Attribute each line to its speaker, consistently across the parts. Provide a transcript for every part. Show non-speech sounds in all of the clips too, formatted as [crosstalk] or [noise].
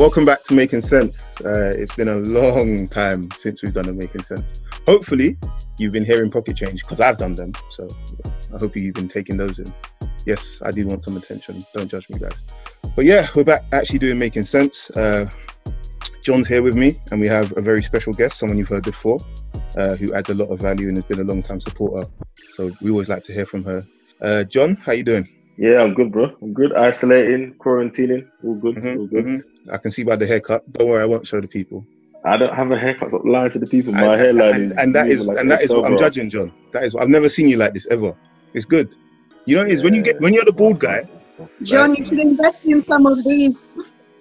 Speaker 1: welcome back to Making Sense. Uh, it's been a long time since we've done a Making Sense. Hopefully, you've been hearing pocket change because I've done them. So I hope you've been taking those in. Yes, I do want some attention. Don't judge me, guys. But yeah, we're back actually doing Making Sense. Uh, John's here with me, and we have a very special guest, someone you've heard before, uh, who adds a lot of value and has been a long time supporter. So we always like to hear from her. Uh, John, how you doing?
Speaker 2: Yeah, I'm good, bro. I'm good. Isolating, quarantining, all good,
Speaker 1: Mhm,
Speaker 2: all good.
Speaker 1: mhm. I can see by the haircut. Don't worry, I won't show the people.
Speaker 2: I don't have a haircut. Stop lying to the people. My
Speaker 1: And-
Speaker 2: hairline
Speaker 1: and,
Speaker 2: is
Speaker 1: and that
Speaker 2: moving
Speaker 1: is
Speaker 2: like
Speaker 1: and that is what I'm judging, John. That is what I've never seen you like this ever. It's good. You know, it's when you get when you're the bald guy.
Speaker 3: John, you should invest in some of these.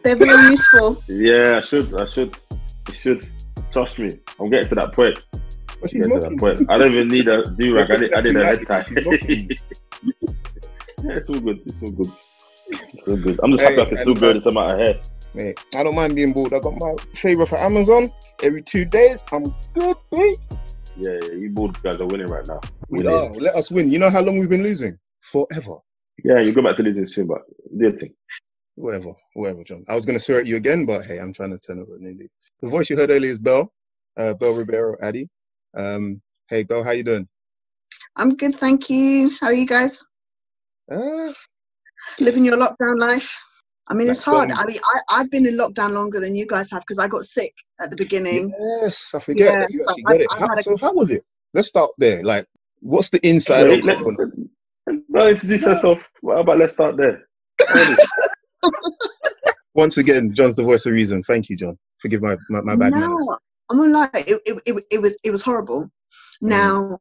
Speaker 3: They're very [laughs] useful.
Speaker 2: Yeah, I should. I should. You should. Trust me. I'm getting to that point.
Speaker 1: What's
Speaker 2: Getting to that point. I don't even need a do rag. I need, I need a head tie. [laughs] yeah, [laughs] it's all good. It's all good. It's all good. I'm just happy
Speaker 1: Hey,
Speaker 2: I can still
Speaker 1: and,
Speaker 2: grow this amount of hair.
Speaker 1: Mate, I don't mind being bald. I got my favor for Amazon every two days. I'm good, mate.
Speaker 2: Yeah, yeah, you bald guys are winning right now.
Speaker 1: We
Speaker 2: Winning.
Speaker 1: are. Let us win. You know how long we've been losing? Forever.
Speaker 2: Yeah, you go back to losing soon, but do your thing.
Speaker 1: Whatever, whatever, John. I was going to swear at you again, but hey, I'm trying to turn over a new leaf. The voice you heard earlier is Bell, uh, Bell Ribeiro Addy. Um, hey, Bell, how you doing?
Speaker 3: I'm good, thank you. How are you guys?
Speaker 1: Uh,
Speaker 3: Living your lockdown life? I mean, it's hard. I mean, I, I've been in lockdown longer than you guys have because I got sick at the beginning.
Speaker 1: yes, I forget
Speaker 3: Yeah,
Speaker 1: you
Speaker 3: so
Speaker 1: actually got
Speaker 3: I-
Speaker 1: it. How,
Speaker 3: a-
Speaker 1: so how was it? Let's start there. Like, what's the inside
Speaker 2: Wait,
Speaker 1: of
Speaker 2: let,
Speaker 1: Corona?
Speaker 2: let, introduce yourself. How about let's start there? [laughs] [laughs]
Speaker 1: Once again, John's the voice of reason. Thank you, John. Forgive my my, my bad manners.
Speaker 3: no, I'm gonna lie. It, it, it, it was it was horrible.
Speaker 1: Mm.
Speaker 3: Now,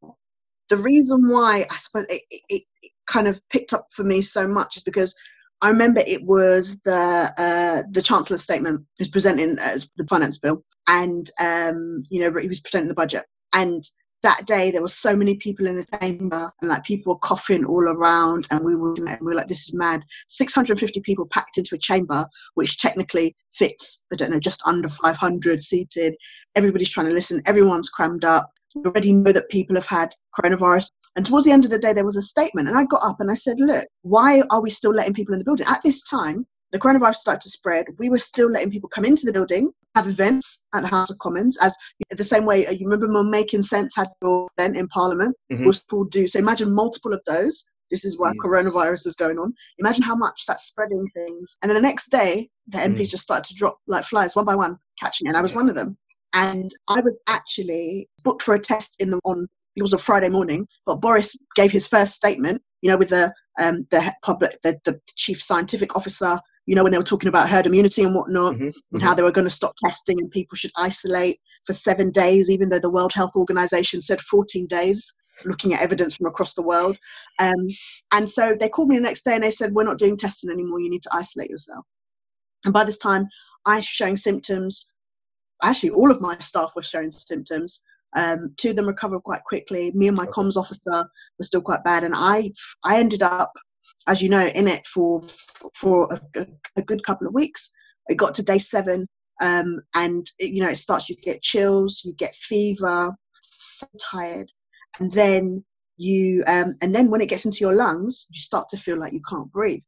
Speaker 3: the reason why I suppose it, it, it it kind of picked up for me so much is because I remember it was the uh, the Chancellor's statement was presenting as the finance bill, and um, you know he was presenting the budget, and that day there were so many people in the chamber, and like people were coughing all around, and we were and we were like, this is mad. 650 people packed into a chamber, which technically fits I don't know just under 500 seated. Everybody's trying to listen. Everyone's crammed up. We already know that people have had coronavirus. And towards the end of the day, there was a statement, and I got up and I said, Look, why are we still letting people in the building? At this time, the coronavirus started to spread. We were still letting people come into the building, have events at the House of Commons, as the same way uh, you remember when Making Sense had your event in Parliament,
Speaker 1: Mhm.
Speaker 3: was people do. So imagine multiple of those. This is why
Speaker 1: Yeah.
Speaker 3: coronavirus is going on. Imagine how much that's spreading things. And then the next day, the MPs
Speaker 1: Mm.
Speaker 3: just started to drop like flies one by one, catching it. And I was one of them. And I was actually booked for a test in the on it was a Friday morning, but Boris gave his first statement, you know, with the um the public the, the chief scientific officer, you know, when they were talking about herd immunity and whatnot,
Speaker 1: Mhm,
Speaker 3: and
Speaker 1: mhm.
Speaker 3: how they were going to stop testing and people should isolate for seven days, even though the World Health Organization said 14 days, looking at evidence from across the world. Um, and so they called me the next day and they said, We're not doing testing anymore, you need to isolate yourself. And by this time, I was showing symptoms. Actually, all of my staff were showing symptoms. Um, two of them recovered quite quickly. Me and my
Speaker 1: Okay.
Speaker 3: comms officer were still quite bad, and I, I ended up, as you know, in it for for a, a, good couple of weeks. It got to day seven, um, and it, you know, it starts. You get chills, you get fever, so tired, and then you, um, and then when it gets into your lungs, you start to feel like you can't breathe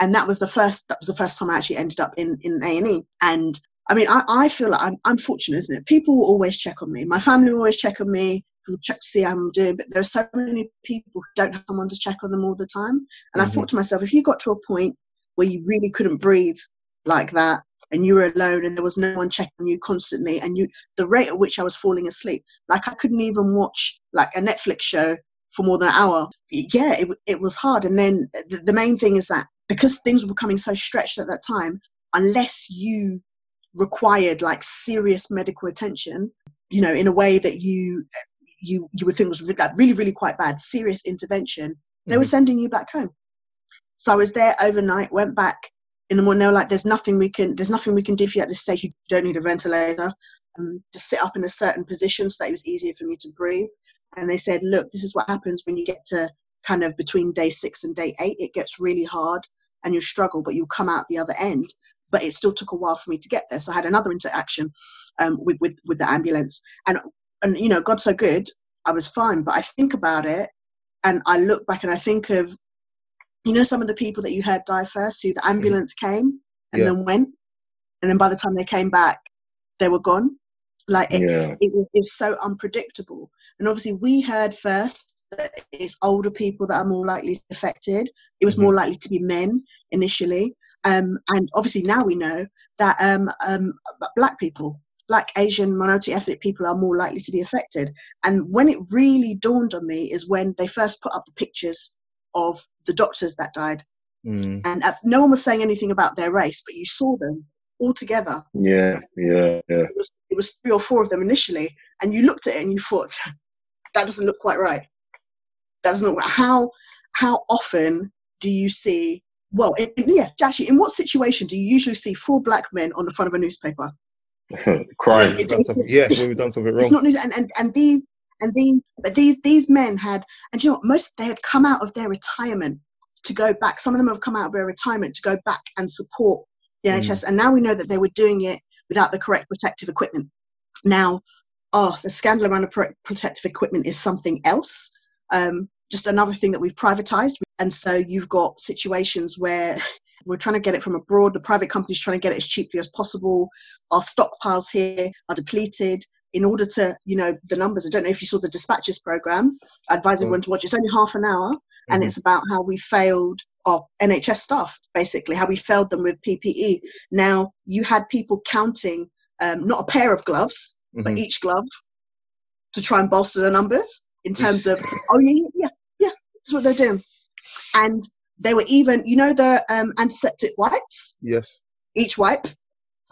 Speaker 3: and that was the first that was the first time I actually ended up in in A and E. And I mean, I, I feel like I'm I'm fortunate, isn't it? People will always check on me. My family will always check on me. Will check to see how I'm doing. But there are so many people who don't have someone to check on them all the time. And
Speaker 1: Mhm.
Speaker 3: I thought to myself, if you got to a point where you really couldn't breathe like that, and you were alone, and there was no one checking you constantly, and you the rate at which I was falling asleep, like I couldn't even watch like a Netflix show for more than an hour. Yeah, it, it was hard. And then the, the main thing is that because things were becoming so stretched at that time, unless you required like serious medical attention, you know, in a way that you you you would think was like really really quite bad, serious intervention, they were
Speaker 1: Mhm.
Speaker 3: sending you back home. So I was there overnight, went back in the morning. They were like, "There's nothing we can there's nothing we can do for you at this stage. You don't need a ventilator. Um, just sit up in a certain position so that it was easier for me to breathe." And they said, "Look, this is what happens when you get to kind of between day six and day eight. It gets really hard and you struggle, but you'll come out the other end. But it still took a while for me to get there. So I had another interaction um, with, with with the ambulance, and and you know, God so good, I was fine. But I think about it, and I look back and I think of, you know, some of the people that you heard die first, who the ambulance came and
Speaker 1: Yeah.
Speaker 3: then went. and then by the time they came back, they were gone. Like it,
Speaker 2: Yeah.
Speaker 3: it was it's so unpredictable. And obviously, we heard first that it's older people that are more likely affected. It was
Speaker 1: Mhm.
Speaker 3: more likely to be men initially, um, and obviously now we know that um, um, black people, black Asian minority ethnic people are more likely to be affected. And when it really dawned on me is when they first put up the pictures of the doctors that died,
Speaker 1: Mm.
Speaker 3: and uh, no one was saying anything about their race, but you saw them all together
Speaker 2: Yeah, yeah, yeah.
Speaker 3: it was, it was three or four of them initially, and you looked at it and you thought, [laughs] that doesn't look quite right. That doesn't look how how often do you see? Well, in, in- yeah, actually, in what situation do you usually see four black men on the front of a newspaper? [laughs]
Speaker 2: Crying.
Speaker 1: We've yeah, when we've done something wrong.
Speaker 3: It's not news, and, and and these and these but these these men had, and you know what? Most they had come out of their retirement to go back. Some of them have come out of their retirement to go back and support the
Speaker 1: Mm.
Speaker 3: NHS, and now we know that they were doing it without the correct protective equipment. Now, oh, the scandal around the pro- protective equipment is something else. Um, just another thing that we've privatized, and so you've got situations where [laughs] we're trying to get it from abroad. The private company's trying to get it as cheaply as possible. Our stockpiles here are depleted in order to, you know, the numbers. I don't know if you saw the dispatches program. I advise
Speaker 1: Oh.
Speaker 3: everyone to watch. It's only half an hour, and
Speaker 1: Mhm.
Speaker 3: it's about how we failed our NHS staff, basically, how we failed them with PPE. Now, you had people counting um, not a pair of gloves, but
Speaker 1: Mhm.
Speaker 3: each glove to try and bolster the numbers in terms of, oh, yeah, yeah, yeah, that's what they're doing. And they were even, you know, the um, antiseptic wipes,
Speaker 1: Yes.
Speaker 3: each wipe,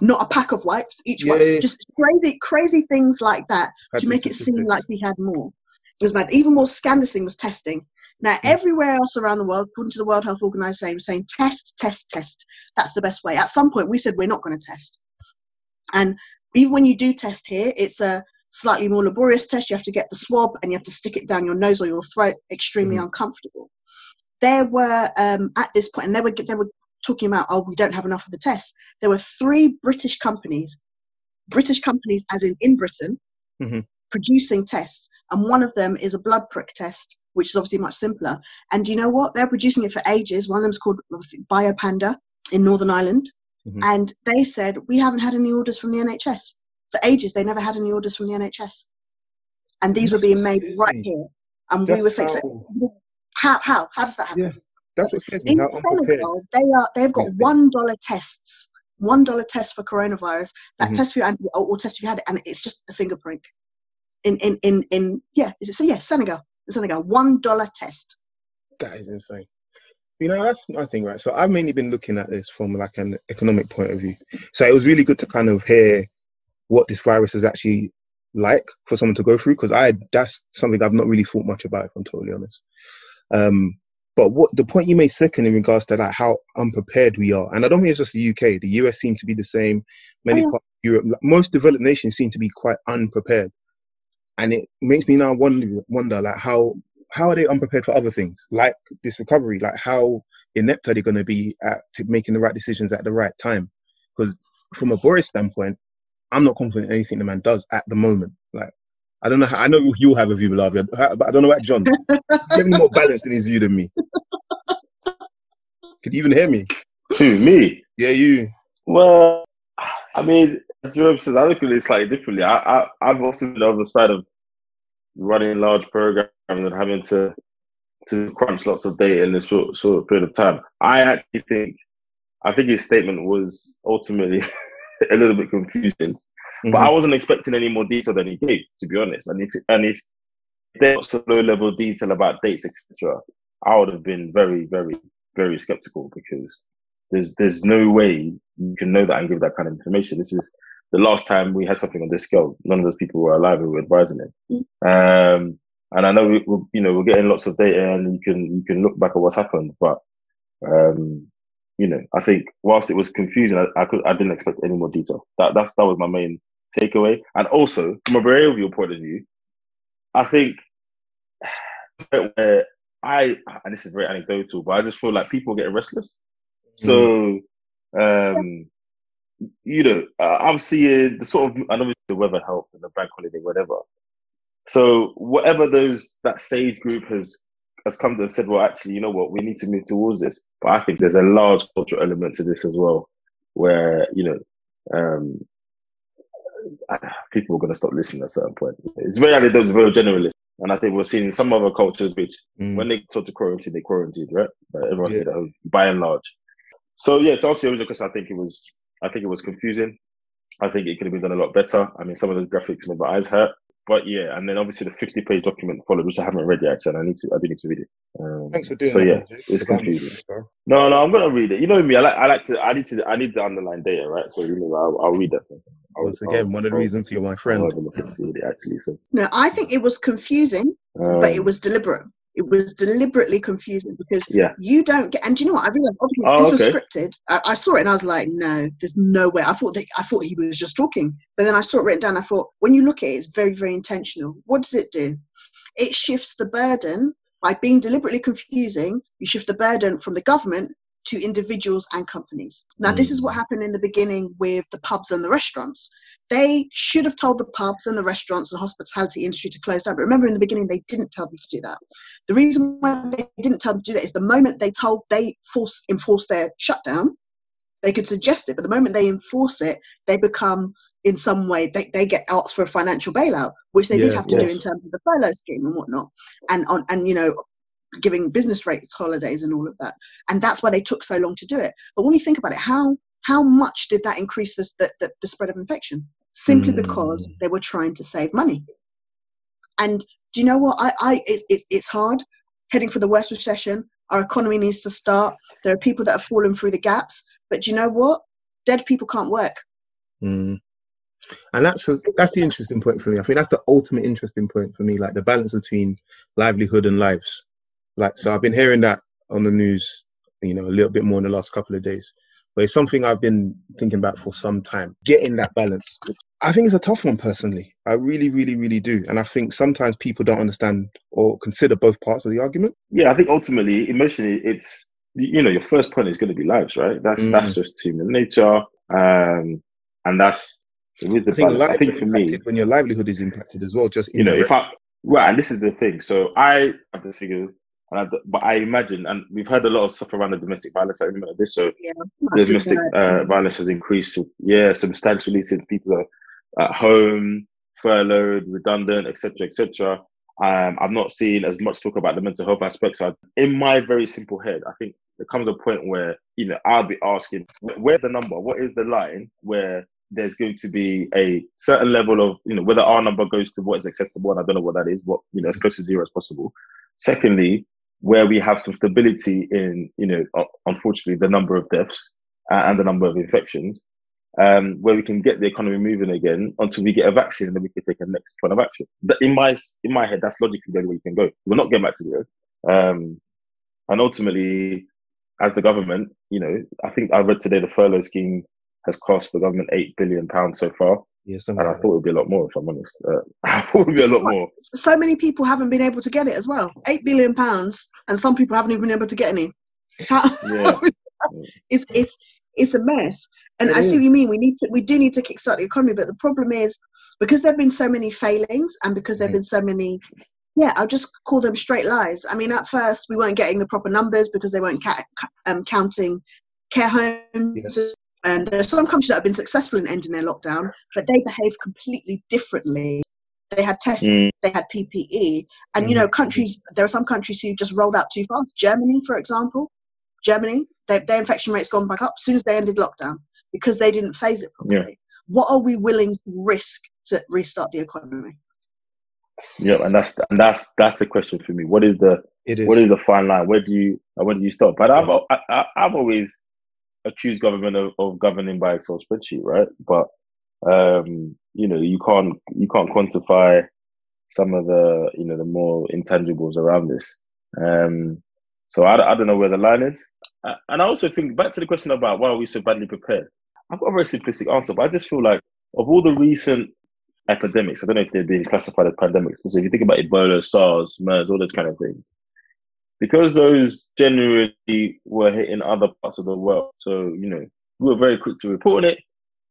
Speaker 3: not a pack of wipes, each
Speaker 1: Yeah,
Speaker 3: wipe,
Speaker 1: yeah.
Speaker 3: just crazy, crazy things like that
Speaker 1: Had
Speaker 3: to make it seem like we had more. It was mad. Even more scandalous thing was testing. Now,
Speaker 1: Mm.
Speaker 3: everywhere else around the world, according to the World Health Organization, saying test, test, test. That's the best way. At some point, we said we're not going to test. And even when you do test here, it's a slightly more laborious test. You have to get the swab and you have to stick it down your nose or your throat. Extremely
Speaker 1: Mhm.
Speaker 3: uncomfortable. There were um, at this point, and they were they were talking about, oh, we don't have enough of the test. There were three British companies, British companies, as in in Britain,
Speaker 1: Mhm.
Speaker 3: producing tests, and one of them is a blood prick test, which is obviously much simpler. And do you know what? They're producing it for ages. One of them's called Biopanda in Northern Ireland,
Speaker 1: Mhm.
Speaker 3: and they said we haven't had any orders from the NHS for ages. They never had any orders from the NHS, and these were being made right here. And
Speaker 1: That's
Speaker 3: we were saying,
Speaker 1: how-
Speaker 3: how how how does that happen?
Speaker 1: Yeah, That's what scares me.
Speaker 3: in. Senegal, they are they've got one dollar tests, one dollar test for coronavirus. That
Speaker 1: Mhm.
Speaker 3: test for you anti or, or test if you had it, and it's just a finger prick. In in in in yeah, is it so? Yeah, Senegal, Senegal, one dollar test.
Speaker 1: That is insane. You know, that's my thing, right? So I've mainly been looking at this from like an economic point of view. So it was really good to kind of hear what this virus is actually like for someone to go through because I that's something I've not really thought much about, if I'm totally honest. Um, but what the point you made second in regards to like how unprepared we are, and I don't think it's just the UK. The US seems to be the same. Many
Speaker 3: Oh,
Speaker 1: parts of Europe, most developed nations seem to be quite unprepared, and it makes me now wonder, wonder like how how are they unprepared for other things like this recovery? Like how inept are they going to be at t- making the right decisions at the right time? Because from a Boris standpoint, I'm not confident in anything the man does at the moment. I don't know. How, I know you'll have a view, Lavia, but I don't know about John. He's more balanced in his view than me. Could you even hear me?
Speaker 2: Who, me?
Speaker 1: Yeah, you.
Speaker 2: Well, I mean, as Jerome says, I look at it slightly differently. I, I, I've also been on the side of running large programs and having to to crunch lots of data in a short short period of time. I actually think, I think his statement was ultimately [laughs] a little bit confusing. But I wasn't expecting any more detail than he gave, to be honest. And if and if there's low level detail about dates, etc., I would have been very, very, very skeptical because there's there's no way you can know that and give that kind of information. This is the last time we had something on this scale. None of those people were alive who were advising it. Um, and I know we, we, you know, we're getting lots of data, and you can you can look back at what's happened, but um, you know, I think whilst it was confusing, I, I could I didn't expect any more detail. That that's that was my main takeaway. And also from a behavioural point of view, I think where I and this is very anecdotal, but I just feel like people get restless. So, um, you know, uh, I'm seeing the sort of, and obviously the weather helped and the bank holiday, whatever. So, whatever those that sage group has has come to and said, well, actually, you know what, we need to move towards this. But I think there's a large cultural element to this as well, where you know um, people are going to stop listening at a certain point. It's very anecdotal, very generalist. And I think we're seeing some other cultures which, mm. when they talk to quarantine, they quarantined, right? But everyone yeah. stayed at home, by and large. So yeah, to answer your original question, I think it was, I think it was confusing. I think it could have been done a lot better. I mean, some of the graphics made my eyes hurt. But yeah, and then obviously the 50 page document followed, which I haven't read yet, actually, and I need to, I do need to read it.
Speaker 1: Um, Thanks for doing
Speaker 2: so
Speaker 1: that.
Speaker 2: yeah, it's confusing. No, no, I'm gonna read it. You know me, I like, I like to, I need to, I need the underlying data, right? So you know, I'll, I'll read that.
Speaker 1: I'll, Once again, I'll, one of the reasons you're my friend. I'll look and
Speaker 2: see what it actually says.
Speaker 3: No, I think it was confusing, um, but it um, was deliberate. It was deliberately confusing because
Speaker 2: yeah.
Speaker 3: you don't get. And do you know what? I realized obviously oh, this okay. was scripted. I, I, saw it and I was like, no, there's no way. I thought that I thought he was just talking, but then I saw it written down. I thought when you look at it, it's very very intentional. What does it do? It shifts the burden by being deliberately confusing. You shift the burden from the government to individuals and companies. Now, mm. this is what mm. happened in the beginning with the pubs and the restaurants. They should have told the pubs and the restaurants and hospitality industry to close down. But remember, in the beginning, they didn't tell them to do that. The reason why they didn't tell them to do that is the moment they told they force enforce their shutdown, they could suggest it, but the moment they enforce it, they become in some way they, they get asked for a financial bailout, which they yeah, did have to yes. do in terms of the furlough scheme and whatnot, and on and you know giving business rates holidays and all of that. And that's why they took so long to do it. But when you think about it, how how much did that increase the, the, the spread of infection? Simply mm. because they were trying to save money. And do you know what? I, I it, it, it's hard heading for the worst recession. Our economy needs to start. There are people that have fallen through the gaps. But do you know what? Dead people can't work.
Speaker 1: Mm. And that's a, that's the interesting point for me. I think that's the ultimate interesting point for me, like the balance between livelihood and lives. Like, so I've been hearing that on the news, you know, a little bit more in the last couple of days. But it's something I've been thinking about for some time. Getting that balance. I think it's a tough one personally. I really, really, really do. And I think sometimes people don't understand or consider both parts of the argument.
Speaker 2: Yeah, I think ultimately, emotionally, it's you know, your first point is going to be lives, right? That's mm. that's just human nature. Um, and that's with the I think, I think for me,
Speaker 1: when your livelihood is impacted as well, just
Speaker 2: you know, if I right, and this is the thing. So I have the figures. I, but I imagine, and we've heard a lot of stuff around the domestic violence of this. So yeah, domestic uh, violence has increased, yeah, substantially since people are at home, furloughed, redundant, etc., etc. Um, I've not seen as much talk about the mental health aspects. So in my very simple head, I think there comes a point where you know I'll be asking, where's the number? What is the line where there's going to be a certain level of you know whether our number goes to what is accessible, and I don't know what that is, what you know as close to zero as possible. Secondly, where we have some stability in, you know, unfortunately, the number of deaths and the number of infections, um, where we can get the economy moving again until we get a vaccine, and then we can take a next point of action. In my in my head, that's logically the only way you can go. We're not getting back to zero, um, and ultimately, as the government, you know, I think I read today the furlough scheme has cost the government eight billion pounds so far.
Speaker 1: Yes,
Speaker 2: and I thought it would be a lot more, if I'm honest. Uh, [laughs] I thought it would be a lot more.
Speaker 3: So many people haven't been able to get it as well. Eight billion pounds, and some people haven't even been able to get any. yeah. [laughs] it's it's it's a mess. And it I see what you mean. We need to we do need to kickstart the economy, but the problem is because there've been so many failings, and because there've mm. been so many. Yeah, I'll just call them straight lies. I mean, at first we weren't getting the proper numbers because they weren't ca- um, counting care homes. Yes and there are some countries that have been successful in ending their lockdown, but they behave completely differently. They had tests, mm. they had PPE, and mm. you know, countries. There are some countries who just rolled out too fast. Germany, for example, Germany, they, their infection rate's gone back up as soon as they ended lockdown because they didn't phase it properly. Yeah. What are we willing to risk to restart the economy?
Speaker 2: Yeah, and that's and that's that's the question for me. What is the is. what is the fine line? Where do you where do you stop? But I've I, have i have always accuse government of, of governing by Excel spreadsheet, right? But um, you know, you can't you can't quantify some of the you know the more intangibles around this. Um, so I, I don't know where the line is, and I also think back to the question about why are we so badly prepared. I've got a very simplistic answer, but I just feel like of all the recent epidemics, I don't know if they're being classified as pandemics. So if you think about Ebola, SARS, MERS, all those kind of things, because those generally were hitting other parts of the world. So, you know, we were very quick to report it.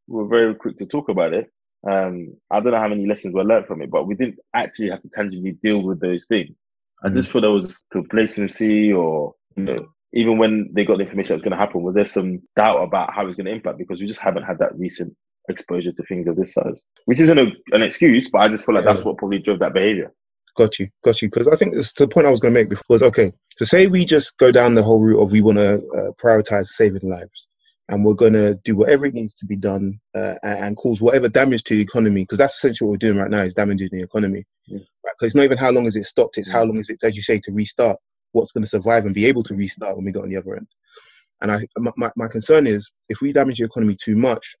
Speaker 2: We were very quick to talk about it. Um, I don't know how many lessons were learned from it, but we didn't actually have to tangibly deal with those things. I just mm. thought there was complacency or, you know, even when they got the information that was going to happen, was there some doubt about how it's going to impact? Because we just haven't had that recent exposure to things of this size, which isn't a, an excuse, but I just feel like yeah. that's what probably drove that behavior.
Speaker 1: Got you, got you. Because I think it's the point I was going to make before was okay. So say we just go down the whole route of we want to uh, prioritize saving lives, and we're going to do whatever it needs to be done uh, and, cause whatever damage to the economy, because that's essentially what we're doing right now is damaging the economy. Because mm. right? it's not even how long is it stopped; it's how mm. long is it, as you say, to restart. What's going to survive and be able to restart when we get on the other end? And I, my, my concern is if we damage the economy too much,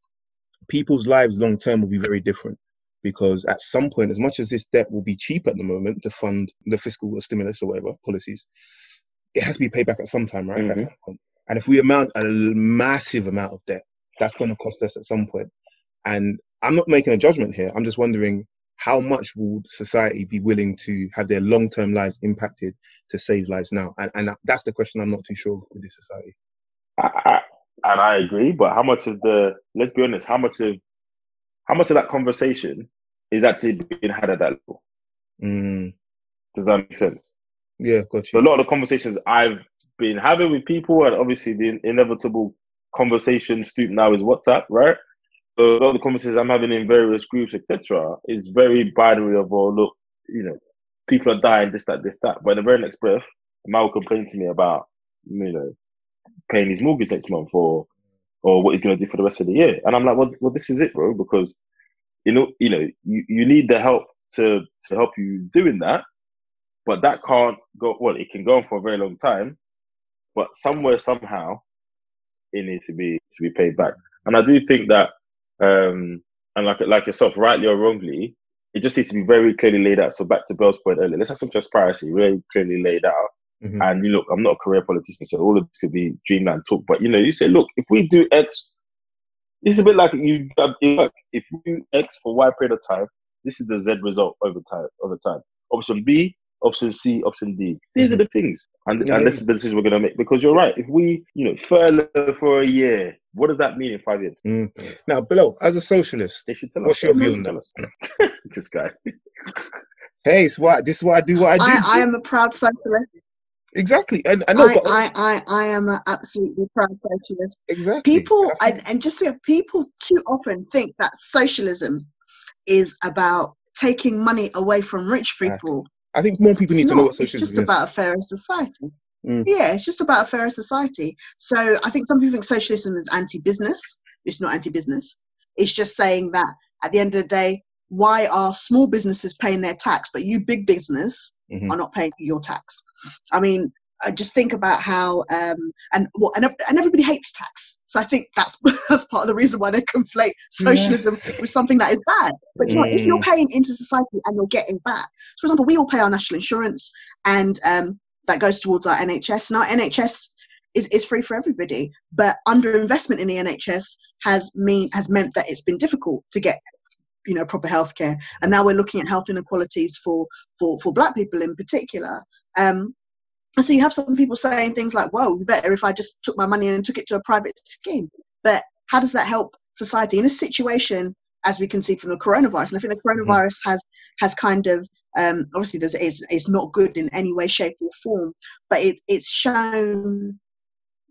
Speaker 1: people's lives long term will be very different because at some point, as much as this debt will be cheap at the moment to fund the fiscal stimulus or whatever policies, it has to be paid back at some time, right? Mm-hmm. Some and if we amount a massive amount of debt, that's going to cost us at some point. And I'm not making a judgment here. I'm just wondering how much will society be willing to have their long-term lives impacted to save lives now? And, and that's the question I'm not too sure with this society.
Speaker 2: I, I, and I agree, but how much of the let's be honest, how much of how much of that conversation is actually being had at that level?
Speaker 1: Mm.
Speaker 2: Does that make sense?
Speaker 1: Yeah, got.
Speaker 2: So a lot of the conversations I've been having with people, and obviously the inevitable conversation stoop now is WhatsApp, right? So a lot of the conversations I'm having in various groups, etc., is very binary of, oh, look, you know, people are dying, this, that, this, that. But in the very next breath, Mal will complain to me about, you know, paying his mortgage next month or or what he's going to do for the rest of the year. And I'm like, well, well, this is it, bro, because you know, you know, you, you need the help to to help you doing that, but that can't go. Well, it can go on for a very long time, but somewhere somehow it needs to be to be paid back. And I do think that, um, and like like yourself, rightly or wrongly, it just needs to be very clearly laid out. So back to Bell's point earlier, let's have some transparency, really clearly laid out. Mm-hmm. And you look, I'm not a career politician, so all of this could be dreamland talk. But you know, you say, look, if we do X, it's a bit like you. If you do X for Y period of time, this is the Z result over time. Over time, option B, option C, option D. These mm-hmm. are the things, and yeah, and this is the decision we're going to make. Because you're right. If we, you know, furlough for a year, what does that mean in five years?
Speaker 1: Mm. Now, below, as a socialist, what's your view on
Speaker 2: that? [laughs] this guy.
Speaker 1: hey, it's why this is why I do what I do.
Speaker 3: I, I am a proud socialist.
Speaker 1: Exactly, and I know.
Speaker 3: I, I, I, I, am an absolutely proud socialist.
Speaker 1: Exactly.
Speaker 3: People, and, and just so people too often think that socialism is about taking money away from rich people.
Speaker 1: I think more people it's need not. to know what socialism
Speaker 3: is. It's just about a fairer society. Mm. Yeah, it's just about a fairer society. So I think some people think socialism is anti-business. It's not anti-business. It's just saying that at the end of the day, why are small businesses paying their tax, but you big business mm-hmm. are not paying your tax? I mean, I just think about how um, and well, and, and everybody hates tax. So I think that's [laughs] that's part of the reason why they conflate socialism yeah. with something that is bad. But mm. you know, if you're mm. paying into society and you're getting back, for example, we all pay our national insurance, and um, that goes towards our NHS. And our NHS is, is free for everybody, but underinvestment in the NHS has mean has meant that it's been difficult to get you know proper healthcare. And now we're looking at health inequalities for for for black people in particular. Um and so you have some people saying things like whoa better if i just took my money and took it to a private scheme. But how does that help society in a situation as we can see from the coronavirus? And i think the mm-hmm. coronavirus mm-hmm. has has kind of um, obviously there's it's, it's not good in any way shape or form but it, it's shown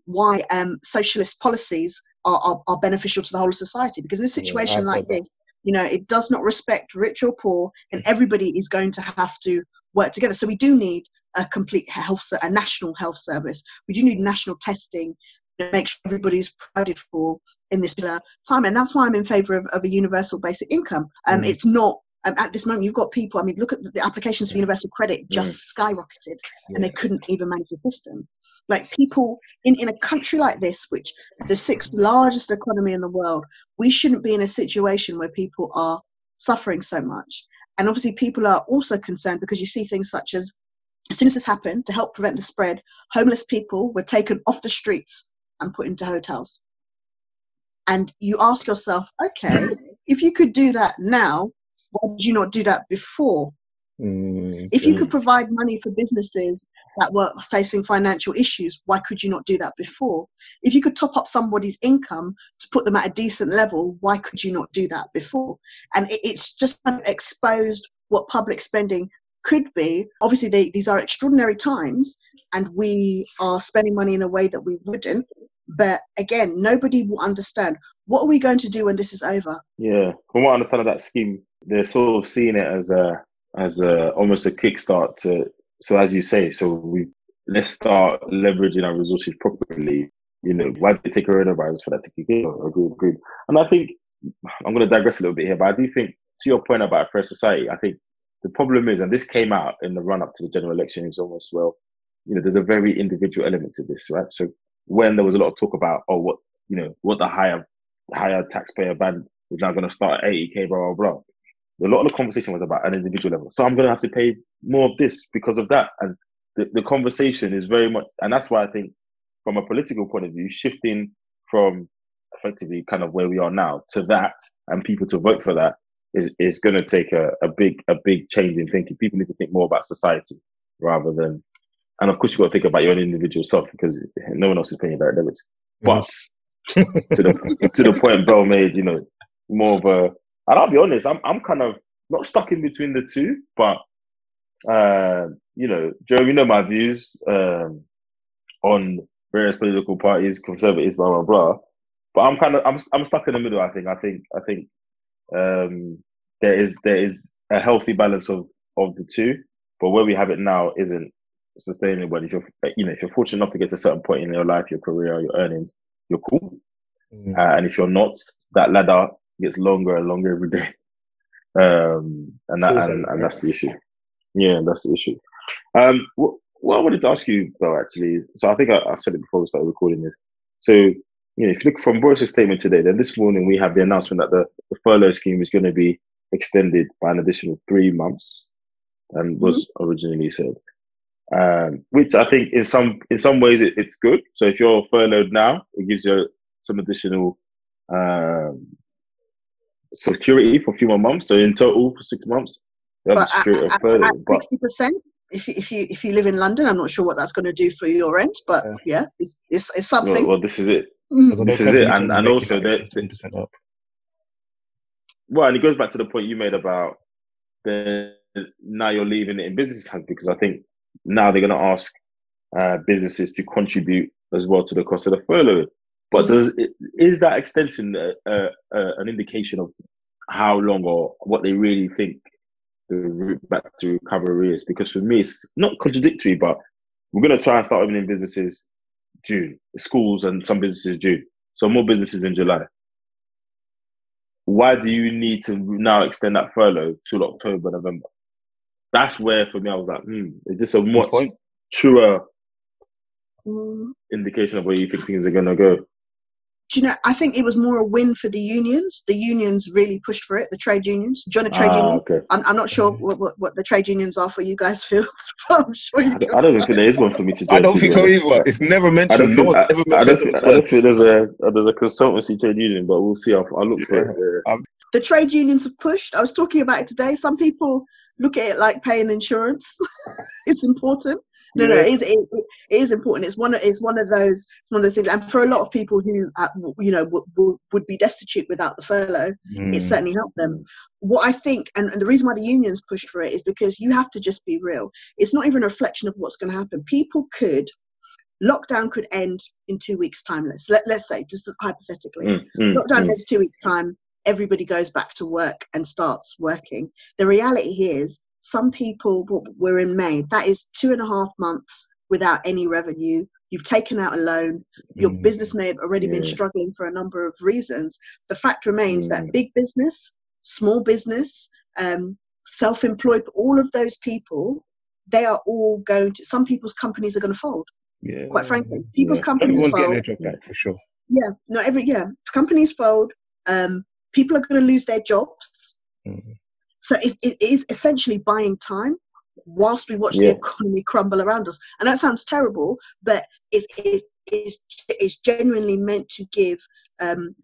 Speaker 3: why um, socialist policies are, are, are, beneficial to the whole of society. Because in a situation yeah, like this you know it does not respect rich or poor and everybody is going to have to work together so we do need a complete health a national health service we do need national testing to make sure everybody's provided for in this time and that's why i'm in favor of, of a universal basic income um, mm. it's not um, at this moment you've got people i mean look at the, the applications for universal credit just mm. skyrocketed yeah. and they couldn't even manage the system like people in, in a country like this, which the sixth largest economy in the world, we shouldn't be in a situation where people are suffering so much. And obviously, people are also concerned because you see things such as, as soon as this happened, to help prevent the spread, homeless people were taken off the streets and put into hotels. And you ask yourself, okay, if you could do that now, why did you not do that before?
Speaker 1: Mm,
Speaker 3: if you could provide money for businesses that were facing financial issues, why could you not do that before? If you could top up somebody's income to put them at a decent level, why could you not do that before? And it, it's just kind of exposed what public spending could be. Obviously, they, these are extraordinary times, and we are spending money in a way that we wouldn't. But again, nobody will understand what are we going to do when this is over.
Speaker 2: Yeah, from what I understand of that scheme, they're sort of seeing it as a as a almost a kickstart to. So as you say, so we let's start leveraging our resources properly. You know, why did it take coronavirus for that to kick in? Agreed, agreed. And I think I'm going to digress a little bit here, but I do think to your point about a fair society, I think the problem is, and this came out in the run up to the general election, is almost well, you know, there's a very individual element to this, right? So when there was a lot of talk about, oh, what you know, what the higher higher taxpayer band is now going to start at 80k, blah blah blah. A lot of the conversation was about an individual level. So I'm going to have to pay more of this because of that, and the, the conversation is very much, and that's why I think, from a political point of view, shifting from effectively kind of where we are now to that, and people to vote for that is is going to take a, a big a big change in thinking. People need to think more about society rather than, and of course, you've got to think about your own individual self because no one else is paying direct debits. But mm-hmm. to the to the point Bell made, you know, more of a. And I'll be honest, I'm I'm kind of not stuck in between the two, but uh, you know, Joe, you know my views um, on various political parties, conservatives, blah blah blah. But I'm kind of I'm I'm stuck in the middle. I think I think I think um, there is there is a healthy balance of of the two, but where we have it now isn't sustainable. If you're you know if you're fortunate enough to get to a certain point in your life, your career, your earnings, you're cool. Mm. Uh, and if you're not, that ladder gets longer and longer every day. Um, and that and, and, that's the issue. Yeah, that's the issue. Um, what, what I wanted to ask you though, actually, is, so I think I, I said it before we started recording this. So you know, if you look from Boris's statement today, then this morning we have the announcement that the, the furlough scheme is going to be extended by an additional three months, and was mm-hmm. originally said. Um, which I think in some in some ways it, it's good. So if you're furloughed now, it gives you some additional um, security for a few more months. So in total for six months,
Speaker 3: you have security at, at, sixty percent. If you, if you if you live in London, I'm not sure what that's going to do for your rent, but yeah, yeah it's, it's, it's something.
Speaker 2: Well, well, this is it. Mm. This is it, and, and also that percent up. Well, and it goes back to the point you made about the now you're leaving it in business hands because I think now they're going to ask uh, businesses to contribute as well to the cost of the furlough. But does is that extension uh, uh, uh, an indication of how long or what they really think the route back to recovery is? Because for me, it's not contradictory, but we're going to try and start opening businesses June. Schools and some businesses June. So more businesses in July. Why do you need to now extend that furlough till October, November? That's where for me I was like, hmm, is this a much truer mm. indication of where you think things are gonna go?
Speaker 3: Do you know, I think it was more a win for the unions. The unions really pushed for it, the trade unions. Join a trade ah, union. Okay. I'm, I'm not sure what, what, what, the trade unions are for you guys, [laughs] Phil. I'm
Speaker 2: sure you I, I don't think there is one for me to
Speaker 1: join. I don't think so either. It's never mentioned.
Speaker 2: I don't, think, I, I, don't think, I don't think there's a there's a consultancy trade union, but we'll see. I'll, I'll look for it. [laughs] Um,
Speaker 3: the trade unions have pushed. I was talking about it today. Some people look at it like paying insurance. [laughs] it's important no, no, it is, it, it is important. It's one. Of, it's one of those. One of the things, and for a lot of people who, uh, you know, would, would be destitute without the furlough, mm. it certainly helped them. What I think, and, and the reason why the unions pushed for it is because you have to just be real. It's not even a reflection of what's going to happen. People could lockdown could end in two weeks' time. Let's let, let's say just hypothetically, mm, mm, lockdown mm. ends two weeks' time. Everybody goes back to work and starts working. The reality is, some people were in May. That is two and a half months without any revenue. You've taken out a loan. Your mm. business may have already yeah. been struggling for a number of reasons. The fact remains mm. that big business, small business, um, self employed, all of those people, they are all going to, some people's companies are going to fold. Yeah. Quite frankly, people's yeah. companies
Speaker 1: Everyone's
Speaker 3: fold.
Speaker 1: getting their job back for sure.
Speaker 3: Yeah, not every, yeah. Companies fold. Um, people are going to lose their jobs. Mm. So it, it is essentially buying time whilst we watch yeah. the economy crumble around us. And that sounds terrible, but it's, it's, it's, it's genuinely meant to give um,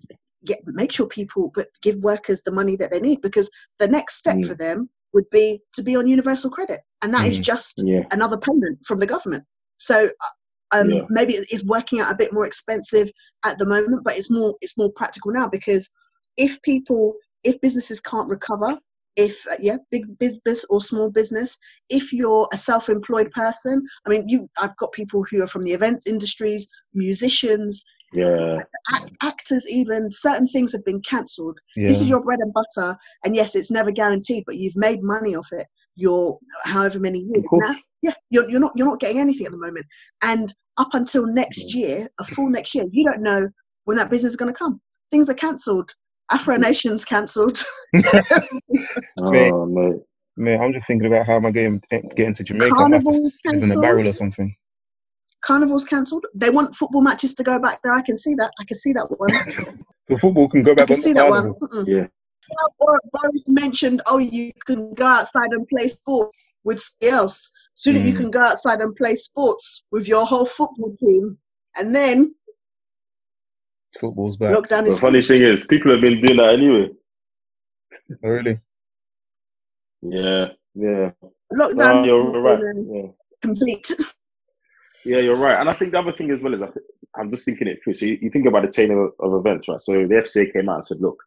Speaker 3: get make sure people but give workers the money that they need because the next step mm. for them would be to be on universal credit and that mm. is just yeah. another payment from the government so uh, um, yeah. maybe it's working out a bit more expensive at the moment but it's more it's more practical now because if people if businesses can't recover if uh, yeah big business or small business if you're a self-employed person i mean you i've got people who are from the events industries musicians
Speaker 2: Yeah.
Speaker 3: act, actors even certain things have been cancelled.
Speaker 1: Yeah.
Speaker 3: this is your bread and butter and yes it's never guaranteed but you've made money off it your however many years. Now yeah you're, you're not you're not getting anything at the moment. And up until next year a full next year you don't know when that business is going to come. Things are cancelled afro nation's cancelled [laughs]
Speaker 2: Oh mate.
Speaker 1: Man, I'm just thinking about how am I getting getting to Jamaica? I have
Speaker 3: carnival's
Speaker 1: live in a barrel or
Speaker 3: cancelled
Speaker 1: something.
Speaker 3: carnival's cancelled they want football matches to go back there i can see that i can see that one
Speaker 1: So football can go back.
Speaker 3: i
Speaker 1: can
Speaker 3: see
Speaker 1: the
Speaker 3: that one. Mm-mm.
Speaker 2: Yeah.
Speaker 3: Or Boris mentioned, oh, you can go outside and play sports with somebody else. Sooner you
Speaker 1: Mm.
Speaker 3: can go outside and play sports with your whole football team, and then
Speaker 1: Football's back.
Speaker 3: lockdown
Speaker 2: The
Speaker 3: is
Speaker 2: funny thing is, people have been doing that anyway.
Speaker 1: Oh, really?
Speaker 2: Yeah. Yeah.
Speaker 3: lockdown
Speaker 2: No,
Speaker 3: is
Speaker 2: you're
Speaker 3: not
Speaker 2: right. Yeah.
Speaker 3: complete.
Speaker 2: Yeah, you're right. And I think the other thing as well is I thi- I'm just thinking it through. So you, you think about the chain of, of events, right? So the FCA came out and said, look,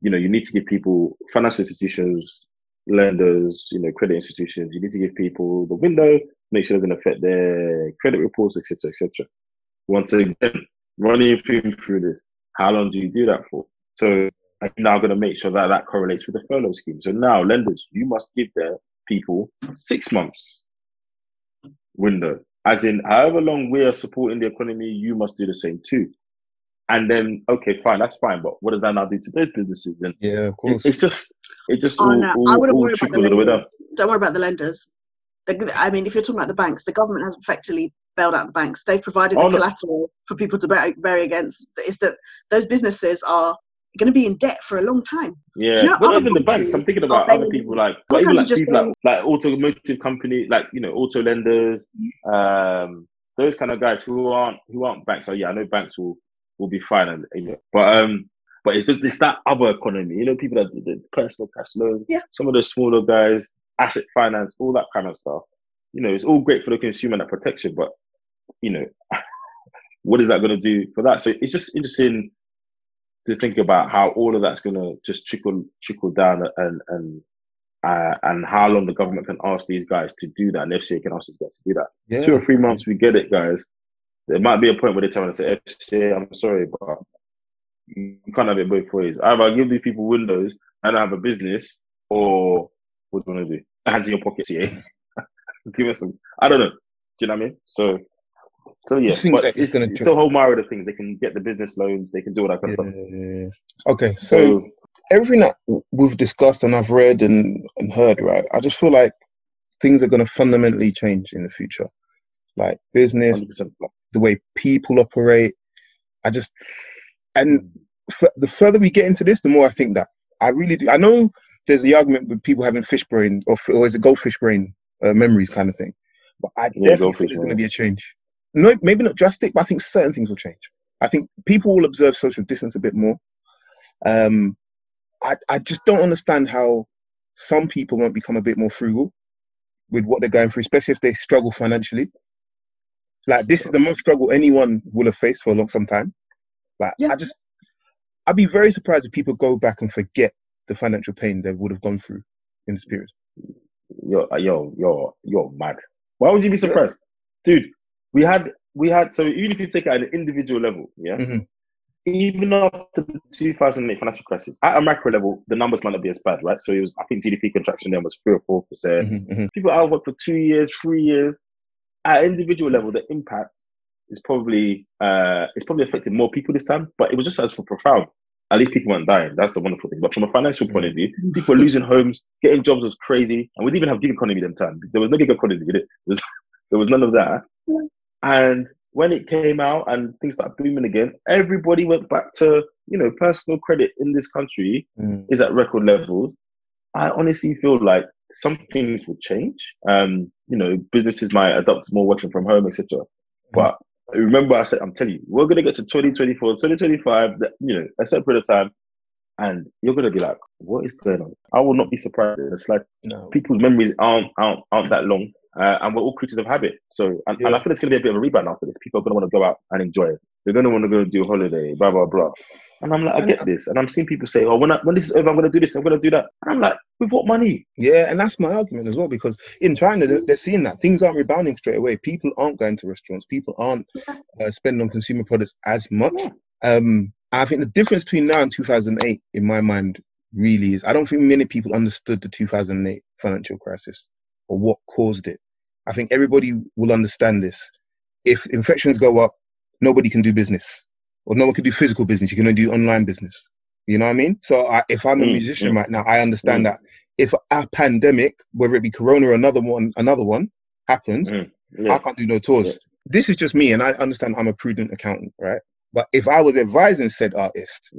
Speaker 2: you know, you need to give people financial institutions, lenders, you know, credit institutions, you need to give people the window, make sure it doesn't affect their credit reports, etc., etc. Once again, running through through this, how long do you do that for? So I'm now going to make sure that that correlates with the furlough scheme. So now lenders, you must give their people six months window. As in, however long we are supporting the economy, you must do the same too. And then, okay, fine, that's fine. But what does that now do to those businesses? And
Speaker 1: Yeah, of course.
Speaker 2: it's just, it just
Speaker 3: Oh
Speaker 2: all,
Speaker 3: no,
Speaker 2: all,
Speaker 3: I wouldn't worry about the
Speaker 2: trickles all the way down.
Speaker 3: lenders. Don't worry about the lenders. The, I mean, if you're talking about the banks, the government has effectively bailed out the banks. They've provided
Speaker 2: Oh,
Speaker 3: the
Speaker 2: no.
Speaker 3: collateral for people to bury, against. Is that those businesses are going to be in debt for a long time?
Speaker 2: Yeah,
Speaker 3: you know
Speaker 2: not even the banks. I'm thinking about other people like, like even like people like, like automotive company, like you know, auto lenders, um, those kind of guys who aren't who aren't banks. So yeah, I know banks will will be fine, and you know, but um, but it's just it's that other economy. You know, people that do the personal cash loans,
Speaker 3: Yeah.
Speaker 2: some of those smaller guys, asset finance, all that kind of stuff. You know, it's all great for the consumer and that protection, but you know, what is that going to do for that? So it's just interesting to think about how all of that's going to just trickle trickle down and and uh, and how long the government can ask these guys to do that, and FCA can ask these guys to do that.
Speaker 1: yeah.
Speaker 2: Two or three months, we get it, guys. There might be a point where they tell us, "say FCA, I'm sorry, but you can't have it both ways. Either I give these people windows and I have a business, or what do you want to do? Hands in your pockets, yeah. [laughs] give us some. I don't know. Do you know what I mean? So. So yeah, but
Speaker 1: it's
Speaker 2: it's, it's the whole myriad of things. They can get the business loans, they can do all that kind of stuff.
Speaker 1: Yeah. Okay, so
Speaker 2: So
Speaker 1: everything that we've discussed and I've read and, and heard, right? I just feel like things are going to fundamentally change in the future. Like business,
Speaker 2: 100%.
Speaker 1: the way people operate. I just, and f- the further we get into this, the more I think that I really do. I know there's the argument with people having fish brain or, f- or is it goldfish brain uh, memories kind of thing. But I
Speaker 2: Yeah,
Speaker 1: definitely think there's going to be a change. No, maybe not drastic, but I think certain things will change. I think people will observe social distance a bit more. Um, I, I just don't understand how some people won't become a bit more frugal with what they're going through, especially if they struggle financially. Like this is the most struggle anyone will have faced for a long some time. Like
Speaker 3: Yeah.
Speaker 1: I just, I'd be very surprised if people go back and forget the financial pain they would have gone through in this period.
Speaker 2: Yo, uh, yo, yo, you're mad. Why would you be surprised, dude? We had, we had. So even if you take it at an individual level, yeah,
Speaker 1: Mhm.
Speaker 2: even after the 2008 financial crisis, at a macro level, the numbers might not be as bad, right? So it was, I think, GDP contraction then was three or four percent.
Speaker 1: Mhm, mhm.
Speaker 2: People out of work for two years, three years. At individual level, the impact is probably, uh, it's probably affected more people this time, but it was just as for profound. At least people weren't dying. That's the wonderful thing. But from a financial point of view, people were losing homes, getting jobs was crazy, and we didn't even have gig economy them time. There was no gig economy. There was, there was none of that. And when it came out and things started booming again, everybody went back to you know personal credit in this country
Speaker 1: Mm.
Speaker 2: is at record levels. I honestly feel like some things will change. Um, you know, businesses might adopt more working from home, etc. But remember, I said, I'm telling you, we're gonna get to 2024, 2025, you know, a of time, and you're gonna be like, what is going on? I will not be surprised. It's like
Speaker 1: No.
Speaker 2: people's memories aren't aren't, aren't that long, uh, and we're all creatures of habit. So, and, and I
Speaker 1: Yeah.
Speaker 2: feel it's gonna be a bit of a rebound after this. People are gonna want to go out and enjoy it. they're gonna want to go do a holiday, blah blah blah. And I'm like, I get this, and I'm seeing people say, "Oh, when I, when this is over, I'm gonna do this, I'm gonna do that." And I'm like, with what money?
Speaker 1: Yeah, and that's my argument as well because in China they're, they're seeing that things aren't rebounding straight away. People aren't going to restaurants. People aren't uh, spending on consumer products as much.
Speaker 2: Yeah.
Speaker 1: Um, I think the difference between now and 2008, in my mind, really is I don't think many people understood the 2008 financial crisis or what caused it. I think everybody will understand this. If infections go up, nobody can do business, or no one can do physical business. You can only do online business. You know what I mean? So I, if I'm a
Speaker 2: Mm,
Speaker 1: musician
Speaker 2: mm.
Speaker 1: right now, I understand
Speaker 2: Mm.
Speaker 1: that if a pandemic, whether it be Corona or another one, another one happens,
Speaker 2: Mm.
Speaker 1: I can't do no tours.
Speaker 2: Yeah.
Speaker 1: This is just me, and I understand I'm a prudent accountant, right? But if I was advising said artist,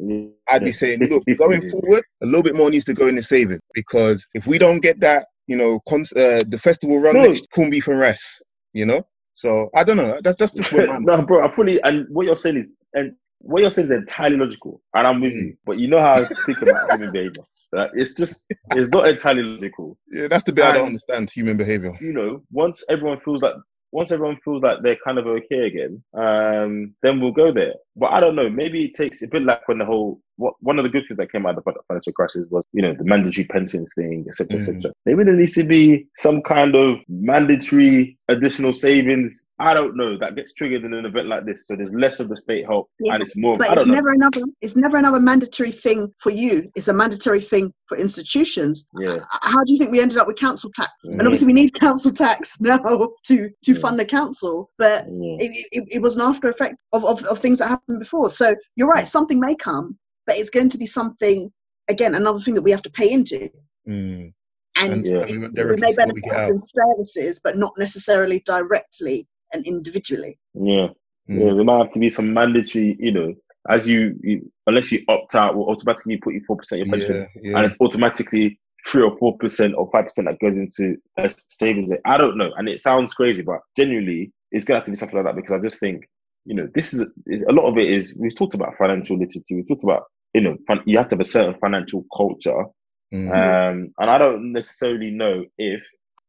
Speaker 1: I'd be saying, look, [laughs] going forward, a little bit more needs to go in the saving because if we don't get that, you know, cons- uh, the festival run
Speaker 2: No.
Speaker 1: next corned beef and rice, you know. So I don't know. That's that's just where my [laughs]
Speaker 2: no, bro, I fully and what you're saying is and what you're saying is entirely logical, and I'm with
Speaker 1: Mm.
Speaker 2: you. But you know how I think about [laughs] human behavior. Right? It's just it's not entirely logical.
Speaker 1: yeah, that's the bit I don't understand human behavior.
Speaker 2: You know, once everyone feels like once everyone feels like they're kind of okay again, um, then we'll go there. But I don't know. Maybe it takes a bit like when the whole what, one of the good things that came out of the financial crisis was you know the mandatory pensions thing, etc.,
Speaker 1: Mm.
Speaker 2: etc. Maybe there needs to be some kind of mandatory additional savings. I don't know that gets triggered in an event like this, so there's less of the state help
Speaker 3: Yeah,
Speaker 2: and it's more.
Speaker 3: But
Speaker 2: I
Speaker 3: it's
Speaker 2: don't know.
Speaker 3: never another. It's never another mandatory thing for you. It's a mandatory thing for institutions.
Speaker 2: Yeah.
Speaker 3: How do you think we ended up with council tax? And
Speaker 2: Mhm.
Speaker 3: obviously, we need council tax [laughs] now to to
Speaker 2: Yeah.
Speaker 3: fund the council. But
Speaker 2: Yeah.
Speaker 3: it, it, it was an after effect of, of, of things that happened before. So you're right, something may come, but it's going to be something, again, another thing that we have to pay into.
Speaker 1: Mm.
Speaker 3: And
Speaker 2: Yeah.
Speaker 1: we,
Speaker 3: we may
Speaker 1: is we
Speaker 3: benefit from services, but not necessarily directly and individually.
Speaker 2: Yeah.
Speaker 1: Mm.
Speaker 2: Yeah, there might have to be some mandatory, you know, as you, you unless you opt out, will automatically put you four percent your pension,
Speaker 1: Yeah,
Speaker 2: and it's automatically three or four percent or five percent that goes into a savings. I don't know, and it sounds crazy, but genuinely, it's gonna have to be something like that because I just think, you know, this is a lot of it is we've talked about financial literacy, we've talked about, you know, you have to have a certain financial culture,
Speaker 1: Mm.
Speaker 2: um, and I don't necessarily know if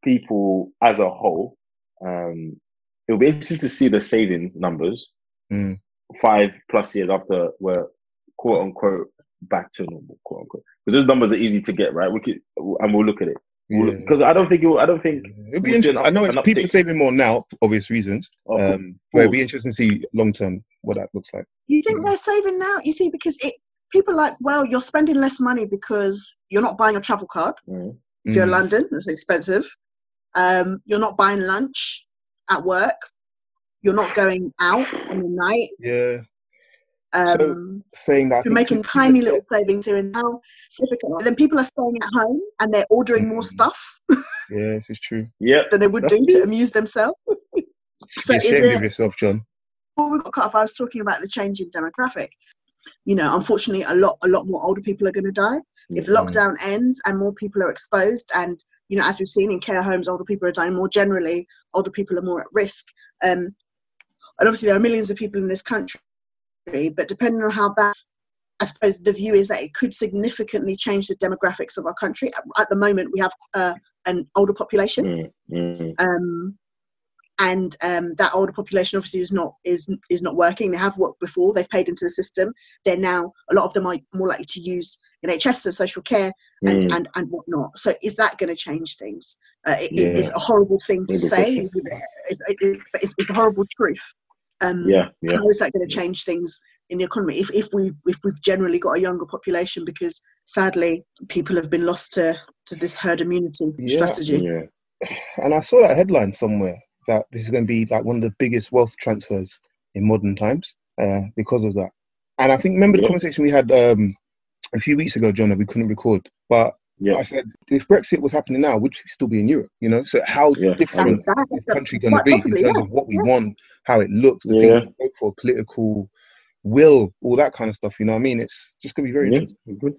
Speaker 2: people as a whole, um, it'll be interesting to see the savings numbers
Speaker 1: Mm.
Speaker 2: five plus years after we're quote unquote back to normal, quote unquote. Because those numbers are easy to get, right? We could, and we'll look at it. We'll
Speaker 1: Yeah.
Speaker 2: Because I don't think it will, I don't think
Speaker 1: It'd be
Speaker 2: we'll see an
Speaker 1: interesting.
Speaker 2: up-
Speaker 1: I know it's people saving more now, for obvious reasons.
Speaker 2: of
Speaker 1: Um, but it'd be
Speaker 2: course.
Speaker 1: interesting to see long term what that looks like.
Speaker 3: You think
Speaker 1: Mm.
Speaker 3: they're saving now? You see, because it people are like, well, you're spending less money because you're not buying a travel card.
Speaker 2: Mm.
Speaker 3: If you're in
Speaker 1: Mm.
Speaker 3: London, it's expensive. Um, you're not buying lunch at work. You're not going out on the night.
Speaker 1: Yeah,
Speaker 3: Um,
Speaker 1: So, saying that I
Speaker 3: you're making tiny little savings here and now. Significant. Then people are staying at home and they're ordering more
Speaker 1: Mm.
Speaker 3: stuff
Speaker 1: Yeah, this is true.
Speaker 2: Yeah,
Speaker 3: than they would do to amuse themselves. [laughs] So
Speaker 1: Be
Speaker 3: is
Speaker 1: ashamed
Speaker 3: it,
Speaker 1: of yourself, John.
Speaker 3: before we got cut off, I was talking about the changing demographic. You know, unfortunately, a lot, a lot more older people are going to die. If
Speaker 1: Mm.
Speaker 3: lockdown ends and more people are exposed, and you know, as we've seen in care homes, older people are dying more generally. Older people are more at risk. Um, and obviously, there are millions of people in this country, but depending on how bad, I suppose the view is that it could significantly change the demographics of our country. At, the moment, we have uh, an older population
Speaker 2: Mm. Mm.
Speaker 3: um, and um, that older population obviously is not is is not working. They have worked before. They've paid into the system. They're now a lot of them are more likely to use NHS and social care and
Speaker 2: Mm.
Speaker 3: and, and whatnot. So is that going to change things? Uh, it,
Speaker 2: Yeah.
Speaker 3: It's a horrible thing to say. It's, it's, it's a horrible truth. Um,
Speaker 2: Yeah. Yeah.
Speaker 3: How is that going to change things in the economy if, if we if we've generally got a younger population because sadly people have been lost to to this herd immunity
Speaker 1: Yeah.
Speaker 3: strategy.
Speaker 2: Yeah.
Speaker 1: And I saw that headline somewhere that this is going to be like one of the biggest wealth transfers in modern times uh, because of that. And I think remember the
Speaker 2: Yeah.
Speaker 1: conversation we had um, a few weeks ago, John, that we couldn't record. But
Speaker 2: Yeah.
Speaker 1: I said if Brexit was happening now, we'd still be in Europe? You know, so how
Speaker 2: Yeah, I
Speaker 1: different
Speaker 2: know.
Speaker 3: That-
Speaker 1: is this
Speaker 3: that-
Speaker 1: country going to be
Speaker 3: possibly,
Speaker 1: in terms
Speaker 3: yeah.
Speaker 1: of what we
Speaker 3: Yeah.
Speaker 1: want, how it looks, the
Speaker 2: Yeah.
Speaker 1: things we vote for, political will, all that kind of stuff. You know what I mean? It's just going to be very
Speaker 2: Yeah.
Speaker 1: interesting.
Speaker 2: Good.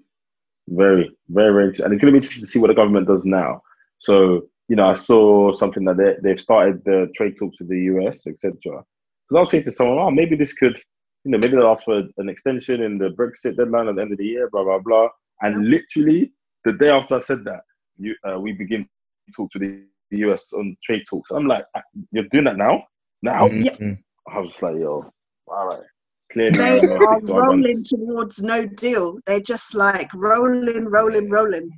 Speaker 2: Very, very, very interesting. And it's going to be interesting to see what the government does now. So, you know, I saw something that they, they've started the trade talks with the US, etc. Because I was saying to someone, oh, maybe this could, you know, maybe they'll ask for an extension in the Brexit deadline at the end of the year, blah, blah, blah. And literally the day after I said that, you, uh, we begin to talk to the, the US on trade talks. I'm like, "Ah, you're doing that now? Now?
Speaker 1: Mhm,
Speaker 3: Yeah.
Speaker 2: I was like, yo, all right. clearly
Speaker 3: They are
Speaker 2: stick to
Speaker 3: rolling towards no deal. They're just like rolling, rolling, rolling.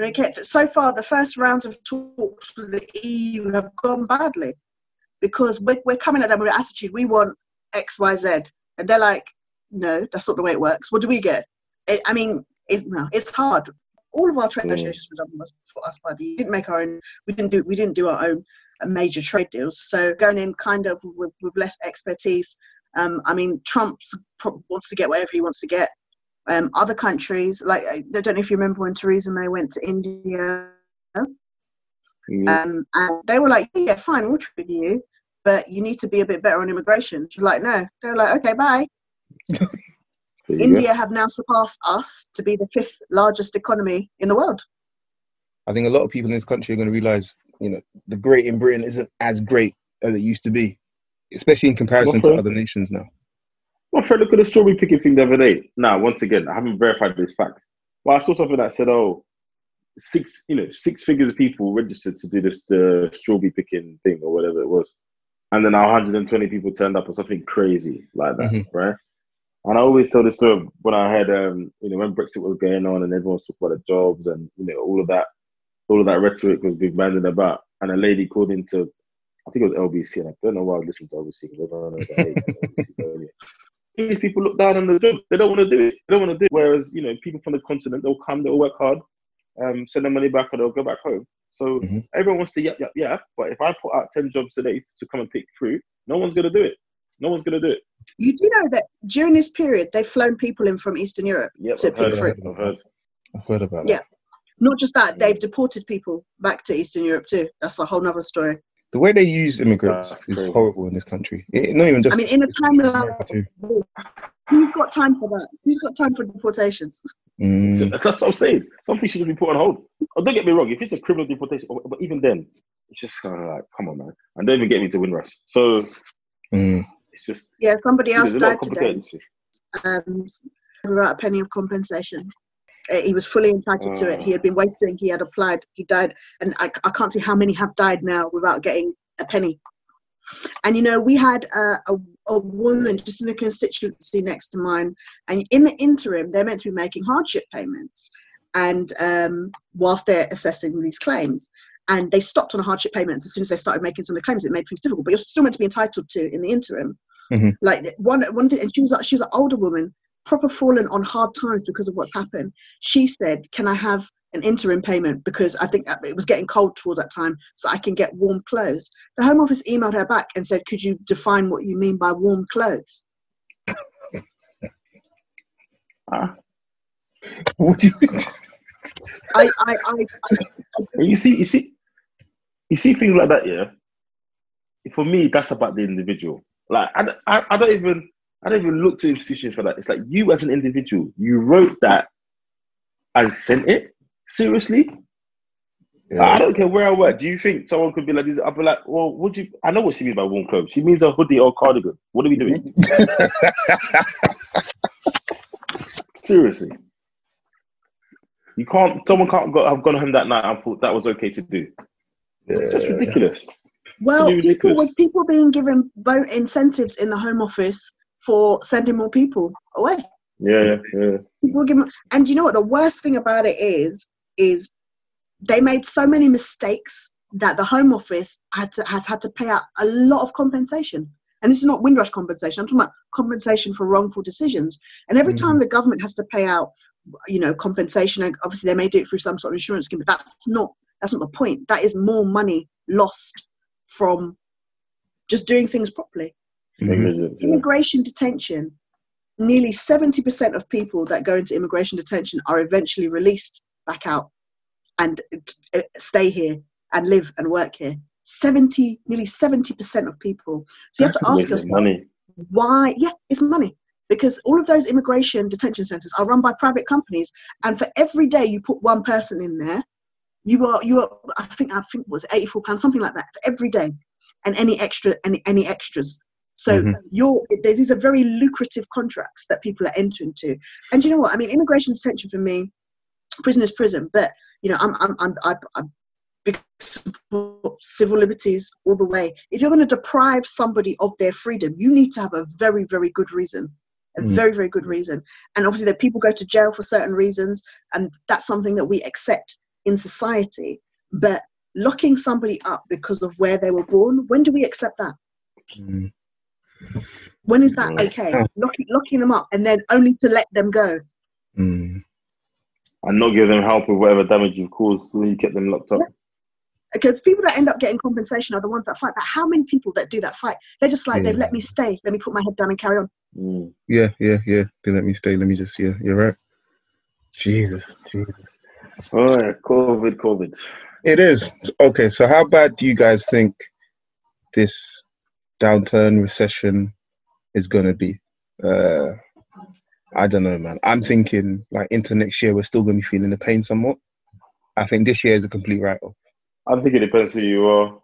Speaker 3: Okay, so far, the first rounds of talks with the EU have gone badly because we're, we're coming at them with an attitude. We want X, Y, Z, and they're like, "No, that's not the way it works." What do we get? It, I mean, it, no, it's hard. All of our trade
Speaker 2: Mm.
Speaker 3: negotiations were done for us by the. We didn't make our own. We didn't do. We didn't do our own uh, major trade deals. So going in kind of with, with less expertise. Um, I mean, Trump wants to get whatever he wants to get. Um, other countries, like I don't know if you remember when Theresa May went to India,
Speaker 2: Mm.
Speaker 3: um, and they were like, "Yeah, fine, we'll trade with you, but you need to be a bit better on immigration." She's like, "No." They're like, "Okay, bye." [laughs]
Speaker 2: There go.
Speaker 3: India have now surpassed us to be the fifth largest economy in the world.
Speaker 1: I think a lot of people in this country are going to realize, you know, the great in Britain isn't as great as it used to be, especially in comparison to other nations now.
Speaker 2: My friend, look at the strawberry picking thing the other day. Now, once again, I haven't verified this fact. Well, I saw something that said, oh, six, you know, six figures of people registered to do this the strawberry picking thing or whatever it was, and then 120 people turned up or something crazy like that,
Speaker 1: Mhm.
Speaker 2: right?" And I always tell this story when I had, um, you know, when Brexit was going on and everyone was talking about the jobs and you know all of that, all of that rhetoric was being bandied about, and a lady called into, I think it was LBC, and I don't know why I listened to LBC because everyone knows I hate LBC these people look down on the job. They don't want to do it. They don't want to do it. Whereas, you know, people from the continent, they'll come, they'll work hard, um, send their money back, and they'll go back home. So
Speaker 1: Mhm.
Speaker 2: everyone wants to yap, yap, yap. But if I put out 10 jobs today to come and pick fruit, no one's going to do it. No one's going to do it.
Speaker 3: You do know that during this period, they've flown people in from Eastern Europe.
Speaker 2: Yep,
Speaker 3: To
Speaker 2: I've heard,
Speaker 3: pick
Speaker 2: of it.
Speaker 1: fruit.
Speaker 2: I've heard.
Speaker 1: I've heard about it.
Speaker 3: Yeah.
Speaker 1: that.
Speaker 3: Not just that, they've deported people back to Eastern Europe too. That's a whole nother story.
Speaker 1: The way they use immigrants
Speaker 2: That's
Speaker 1: is horrible in this country. It, not even just
Speaker 3: I mean, in a time like who's got time for that? Who's got time for deportations?
Speaker 1: Mm, [laughs]
Speaker 2: That's what I'm saying. Some things should be put on hold. Oh, don't get me wrong. If it's a criminal deportation, but even then, it's just kind of like, come on, man. And don't even get me to Windrush. So
Speaker 1: mm.
Speaker 2: It's just,
Speaker 3: Yeah, somebody else
Speaker 2: there's a lot of
Speaker 3: died today. Um, without a penny of compensation. Uh, he was fully entitled to it. He had been waiting. He had applied. He died, and I, I can't see how many have died now without getting a penny. And you know, we had a, a, a woman just in the constituency next to mine, and in the interim, they're meant to be making hardship payments, and um, whilst they're assessing these claims, and they stopped on the hardship payments as soon as they started making some of the claims. It made things difficult, but you're still meant to be entitled to in the interim.
Speaker 1: Mhm.
Speaker 3: Like one one thing, and she was like, she's an older woman, proper fallen on hard times because of what's happened. She said, "Can I have an interim payment because I think it was getting cold towards that time, so I can get warm clothes." The Home Office emailed her back and said, "Could you define what you mean by warm clothes?"
Speaker 2: Ah. [laughs]
Speaker 1: What do you
Speaker 3: I I, I, I
Speaker 2: you see, you see, you see things like that, yeah. For me, that's about the individual. Like I, I, I don't even, I don't even look to institutions for that. It's like you as an individual, you wrote that and sent it. Seriously, I don't care where I work. Do you think someone could be like this? I'll be like, well, would you? I know what she means by warm clothes. She means a hoodie or cardigan. What are we doing? [laughs] Seriously. You can't. Someone can't go, have gone home that night and thought that was okay to do. It's just ridiculous.
Speaker 3: well,
Speaker 2: Pretty
Speaker 3: people
Speaker 2: ridiculous.
Speaker 3: with people being given vote incentives in the Home Office for sending more people away.
Speaker 2: Yeah, yeah, yeah.
Speaker 3: people give 'em- and you know what the worst thing about it is is they made so many mistakes that the home office had to, has had to pay out a lot of compensation and this is not windrush compensation i'm talking about compensation for wrongful decisions and every
Speaker 1: Mm.
Speaker 3: time the government has to pay out you know compensation obviously they may do it through some sort of insurance scheme but that's not that's not the point that is more money lost from just doing things properly
Speaker 1: Mhm.
Speaker 3: Immigration detention, nearly 70% of people that go into immigration detention are eventually released back out and uh, stay here and live and work here. 70, nearly 70% of people. So you have to ask yourself,
Speaker 2: money.
Speaker 3: why? Yeah, it's money. Because all of those immigration detention centres are run by private companies, and for every day you put one person in there, you are you are I think I think it was eighty four pounds something like that for every day, and any extra any any extras. So
Speaker 1: Mhm.
Speaker 3: you're these are very lucrative contracts that people are entering to, and you know what I mean? Immigration detention for me, prison is prison, but you know I'm I'm I'm I'm, I'm big support civil liberties all the way. If you're going to deprive somebody of their freedom, you need to have a very very good reason a
Speaker 1: Mm.
Speaker 3: very very good reason and obviously that people go to jail for certain reasons and that's something that we accept in society but locking somebody up because of where they were born when do we accept that
Speaker 1: Mm.
Speaker 3: when is that okay locking, locking them up and then only to let them go
Speaker 1: Mm.
Speaker 2: and not give them help with whatever damage you've caused when you kept them locked up.
Speaker 3: Because people that end up getting compensation are the ones that fight but how many people that do that fight they're just like they've let me stay let me put my head down and carry on
Speaker 2: Mm.
Speaker 1: Yeah, yeah, yeah. They let me stay. Let me just. Yeah, you're right. Jesus, Jesus.
Speaker 2: All right, COVID, COVID.
Speaker 1: It is okay. So, how bad do you guys think this downturn recession is gonna be? Uh, I don't know, man. I'm thinking like into next year, we're still gonna be feeling the pain somewhat. I think this year is a complete write-off.
Speaker 2: I think it depends who you are.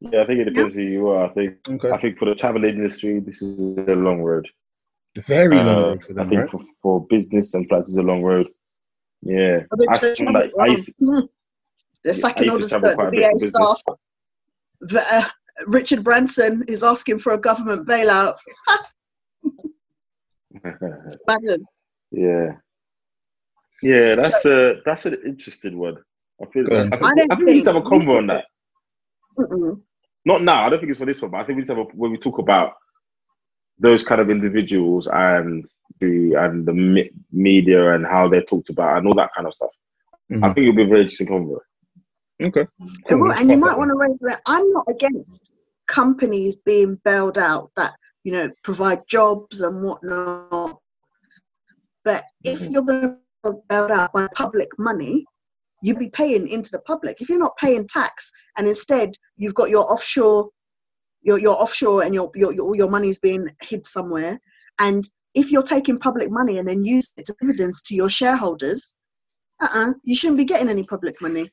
Speaker 2: Yeah, I think it depends who you are. I think
Speaker 1: Okay,
Speaker 2: I think for the travel industry, this is a long road.
Speaker 1: very long
Speaker 2: Uh,
Speaker 1: road for
Speaker 2: I think
Speaker 1: right?
Speaker 2: for, for business and flights, it's a long road. Yeah,
Speaker 3: Are they
Speaker 2: I,
Speaker 3: just-
Speaker 2: saw I used to. [laughs]
Speaker 3: They're
Speaker 2: I
Speaker 3: sacking all
Speaker 2: used
Speaker 3: the,
Speaker 2: to travel
Speaker 3: the
Speaker 2: quite a bit
Speaker 3: BA
Speaker 2: for business.
Speaker 3: staff. The, uh, Richard Branson is asking for a government bailout. [laughs] Imagine.
Speaker 2: yeah, yeah, that's a that's an interesting one. I feel I, think,
Speaker 3: I
Speaker 2: I think we need to have a
Speaker 3: think-
Speaker 2: convo on that.
Speaker 3: Mm-mm.
Speaker 2: Not now. I don't think it's for this one, but I think we need to have a, when we talk about those kind of individuals and the and the me- media and how they're talked about and all that kind of stuff. I
Speaker 1: Mhm.
Speaker 2: think it'll be a very interesting convo.
Speaker 1: Okay,
Speaker 3: It
Speaker 1: cool.
Speaker 3: will, and you might want to raise that. I'm not against companies being bailed out that you know provide jobs and whatnot. But if
Speaker 2: Mhm.
Speaker 3: you're going to be bailed out by public money, you'd be paying into the public. If you're not paying tax and instead you've got your offshore, your your offshore and your your your, your money's being hid somewhere, and if you're taking public money and then use it to dividends to your shareholders, uh-uh, you shouldn't be getting any public money.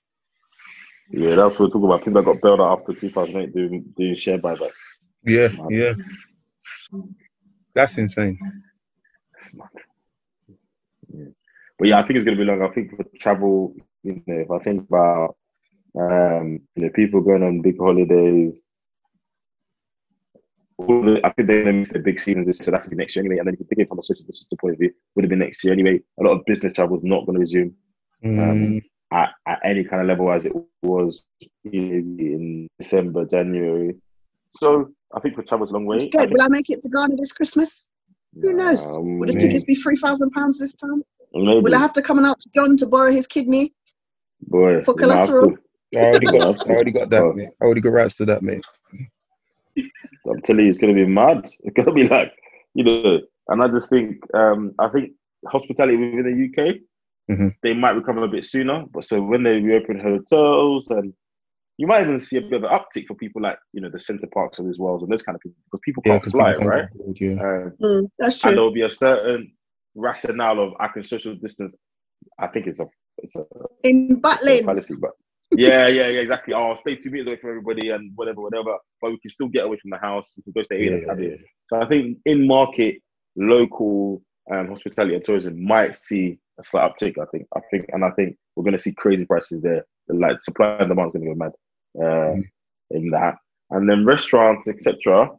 Speaker 2: Yeah, that's what we're talking about. People that got bailed out after 2008 doing doing share buybacks.
Speaker 1: Yeah, yeah. That's insane.
Speaker 2: But yeah, I think it's going to be long. I think for travel, you know, if I think about, um, you know, people going on big holidays, all the, I think they're going to miss the big season this, so that's going to be next year anyway. And then if you think it from a social distance point of view, would have been next year anyway. A lot of business travel is not going to resume
Speaker 1: Mm,
Speaker 2: at, at any kind of level as it was in December, January. So I think for travel it's a long way.
Speaker 3: I'm
Speaker 2: I
Speaker 3: Will I make it to Ghana this Christmas? Who knows?
Speaker 2: Um,
Speaker 3: Will the tickets be three thousand pounds this time?
Speaker 2: maybe.
Speaker 3: Will I have to come and out to John to borrow his kidney?
Speaker 2: Boy,
Speaker 3: for
Speaker 2: you might have
Speaker 3: collateral?
Speaker 1: I already got, I already got that,
Speaker 2: Oh.
Speaker 1: mate. I already got rights to that, mate.
Speaker 2: I'm telling you, it's going to be mad. [laughs] It's going to be like, you know, and I just think, um, I think hospitality within the UK,
Speaker 1: Mhm.
Speaker 2: they might recover a bit sooner. But so when they reopen hotels, and you might even see a bit of an uptick for people like, you know, the Center Parcs of these worlds and those kind of people, because people
Speaker 1: Yeah,
Speaker 2: can't
Speaker 1: because
Speaker 2: fly,
Speaker 1: people
Speaker 2: right?
Speaker 1: can't go abroad, yeah.
Speaker 2: Um,
Speaker 3: Mm, that's
Speaker 2: and there will be a certain rationale of I can social distance. I think it's a, it's a
Speaker 3: In
Speaker 2: it's a
Speaker 3: Butlins,
Speaker 2: fallacy, but [laughs] yeah, yeah, yeah, exactly. Oh, stay two meters away from everybody and whatever, whatever. But we can still get away from the house. We can go stay in
Speaker 1: Yeah,
Speaker 2: the cabin.
Speaker 1: yeah.
Speaker 2: So I think in market, local um, hospitality and tourism might see a slight uptick. I think, I think, and I think we're going to see crazy prices there. Like supply and demand is going to go mad uh,
Speaker 1: Mm.
Speaker 2: in that. And then restaurants, etc.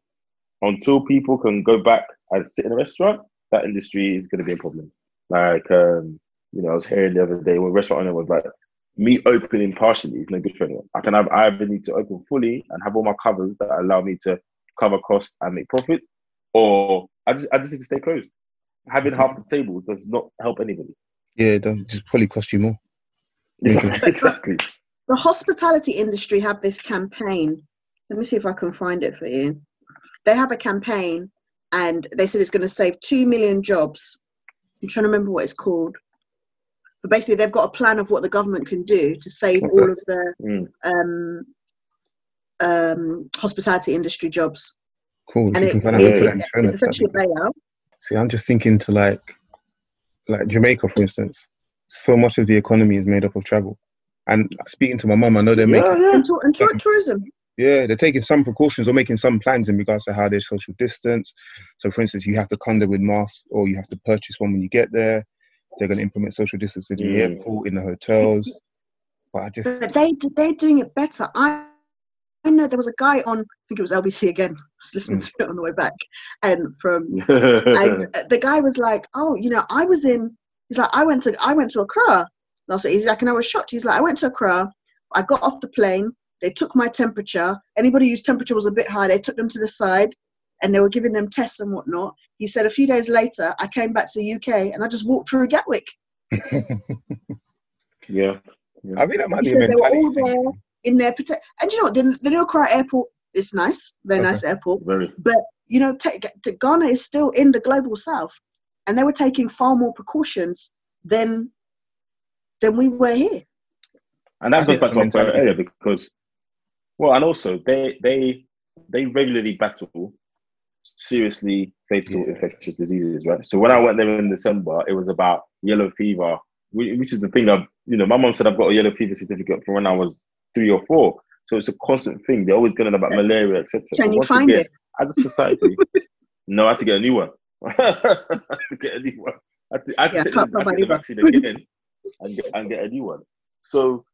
Speaker 2: Until people can go back and sit in a restaurant, that industry is going to be a problem. Like, um, you know, I was hearing the other day when restaurant owner was like, me opening partially is no good for anyone. I can have I either need to open fully and have all my covers that allow me to cover costs and make profit, or I just I just need to stay closed. Having mm-hmm. half the table does not help anybody.
Speaker 1: Yeah, it does just probably cost you more.
Speaker 2: Exactly. [laughs] exactly.
Speaker 3: the hospitality industry have this campaign. Let me see if I can find it for you. They have a campaign, and they said it's going to save two million jobs. I'm trying to remember what it's called. But basically, they've got a plan of what the government can do to save
Speaker 1: Okay.
Speaker 3: all of the
Speaker 2: Mm.
Speaker 3: um, um, hospitality industry jobs.
Speaker 1: Cool.
Speaker 3: And it,
Speaker 1: can find out
Speaker 2: Yeah.
Speaker 1: how to
Speaker 3: it's,
Speaker 1: put that in
Speaker 3: it's
Speaker 1: insurance,
Speaker 3: essentially a bailout.
Speaker 1: See, I'm just thinking to like, like Jamaica, for instance. So much of the economy is made up of travel. And speaking to my mum, I know they're making
Speaker 2: Yeah, yeah.
Speaker 3: And, tour- and tour- tourism.
Speaker 1: Yeah, they're taking some precautions or making some plans in regards to how they social distance. So, for instance, you have to come there with masks or you have to purchase one when you get there. They're going to implement social distancing in the
Speaker 2: Mm.
Speaker 1: airport, in the hotels. But I just,
Speaker 3: But they they're doing it better. I I know there was a guy on I think it was LBC again was listening to it on the way back, and from [laughs] and the guy was like, "Oh, you know, I was in." He's like, "I went to I went to Accra last week." He's like, and I was shocked. He's like, "I went to Accra. I got off the plane. They took my temperature. Anybody whose temperature was a bit high, they took them to the side, and they were giving them tests and whatnot." He said, "A few days later, I came back to the UK, and I just walked through Gatwick." [laughs]
Speaker 2: yeah.
Speaker 1: I mean, that might
Speaker 3: He
Speaker 1: be a
Speaker 3: they were all there in their protect. And you know what? The, the New Accra airport is nice, very
Speaker 1: Okay.
Speaker 3: nice airport.
Speaker 2: Very.
Speaker 3: But you know, ta- t- Ghana is still in the global south, and they were taking far more precautions than than we were here.
Speaker 2: And
Speaker 1: I
Speaker 2: that goes back
Speaker 1: it's
Speaker 2: to
Speaker 1: a
Speaker 2: my point
Speaker 1: mentality
Speaker 2: earlier because, well, and also they they they regularly battle seriously fatal
Speaker 1: Yeah.
Speaker 2: infectious diseases, right? So when I went there in December, it was about yellow fever, which is the thing that you know. My mom said I've got a yellow fever certificate from when I was three or four. So it's a constant thing. They're always going on about malaria, etc.
Speaker 3: Can
Speaker 2: So
Speaker 3: you find
Speaker 2: again,
Speaker 3: it?
Speaker 2: As a society, [laughs] no, I had to get a new one. [laughs] I had to get a new one. I had to, I had to
Speaker 3: Yeah,
Speaker 2: take I had to get the vaccine again and get, and get a new one. So,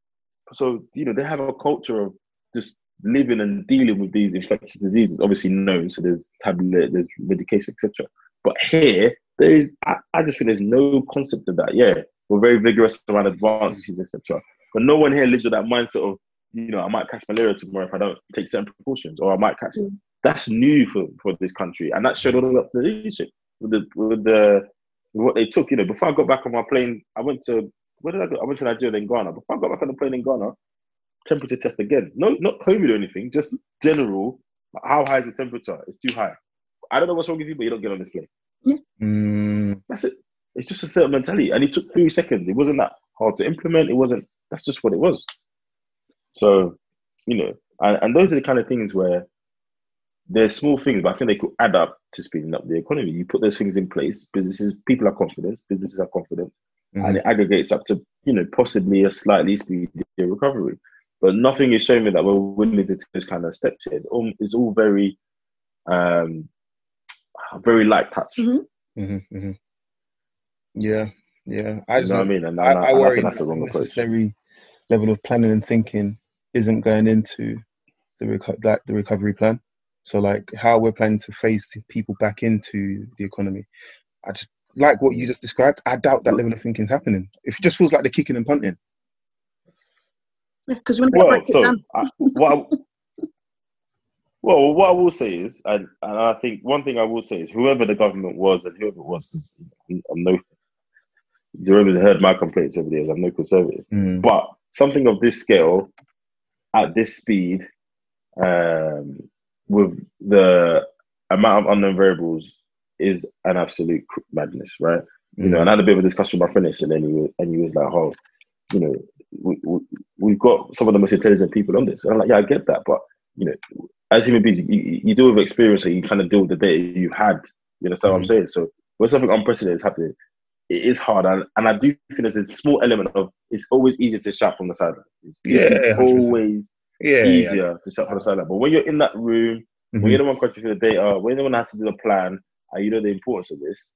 Speaker 2: so you know, they have a culture of just living and dealing with these infectious diseases. Obviously known, so there's tablet, there's medication, etc. But here, there is. I, I just think there's no concept of that. Yeah, we're very vigorous around advances, etc. But no one here lives with that mindset of, you know, I might catch malaria tomorrow if I don't take certain precautions, or I might catch.
Speaker 3: Mm.
Speaker 2: That's new for, for this country, and that showed all the way up to the leadership with the with the with what they took. You know, before I got back on my plane, I went to where did I go? I went to Nigeria, then Ghana. Before I got back on the plane in Ghana, temperature test again. No, not COVID or anything, just general. How high is the temperature? It's too high. I don't know what's wrong with you, but you don't get on this plane.
Speaker 1: Mm,
Speaker 2: That's it. It's just a certain mentality, and it took three seconds. It wasn't that hard to implement. It wasn't. That's just what it was. So, you know, and, and those are the kind of things where there's small things, but I think they could add up to speeding up the economy. You put those things in place, businesses, people are confident, businesses are confident, and
Speaker 1: mm.
Speaker 2: it aggregates up to you know possibly a slightly speedier recovery. But nothing is showing me that we're willing to take those kind of steps here. It's all, it's all very, um, very light touch.
Speaker 3: Mhm.
Speaker 1: hmm hmm Yeah, yeah. I
Speaker 2: You
Speaker 1: just
Speaker 2: know what I mean? And,
Speaker 1: I,
Speaker 2: and
Speaker 1: I
Speaker 2: and
Speaker 1: worry
Speaker 2: think that's the
Speaker 1: that
Speaker 2: wrong
Speaker 1: the
Speaker 2: approach.
Speaker 1: necessary level of planning and thinking isn't going into the reco- like the recovery plan. So like how we're planning to phase people back into the economy. I just like what you just described. I doubt that level of thinking is happening. It just feels like the kicking and punting.
Speaker 3: Because you want to
Speaker 2: Well,
Speaker 3: Brexit
Speaker 2: so
Speaker 3: done.
Speaker 2: I, what I, [laughs] well, what I will say is, and, and I think one thing I will say is, whoever the government was and whoever it was, I'm no, whoever's heard my complaints over the years, I'm no conservative.
Speaker 1: Mm.
Speaker 2: But something of this scale, at this speed, um, with the amount of unknown variables, is an absolute madness, right? You know, and I had a bit of a discussion with my friend yesterday, and he was, and he was like, "Oh, you know, we, we, we've got some of the most intelligent people on this." And I'm like, "Yeah, I get that, but you know, as human beings, you, you deal with experience, and you kind of deal with the data you've had. You understand what I'm saying? So when something unprecedented is happening, it is hard, and, and I do think there's a small element of it's always easier to shout from the sideline. It's,
Speaker 1: Yeah,
Speaker 2: always
Speaker 1: yeah, yeah.
Speaker 2: easier to shout from the sideline. But when you're in that room, when
Speaker 1: Mhm.
Speaker 2: you're the one crunching for the data, when you're the one has to do the plan, and you know the importance of this,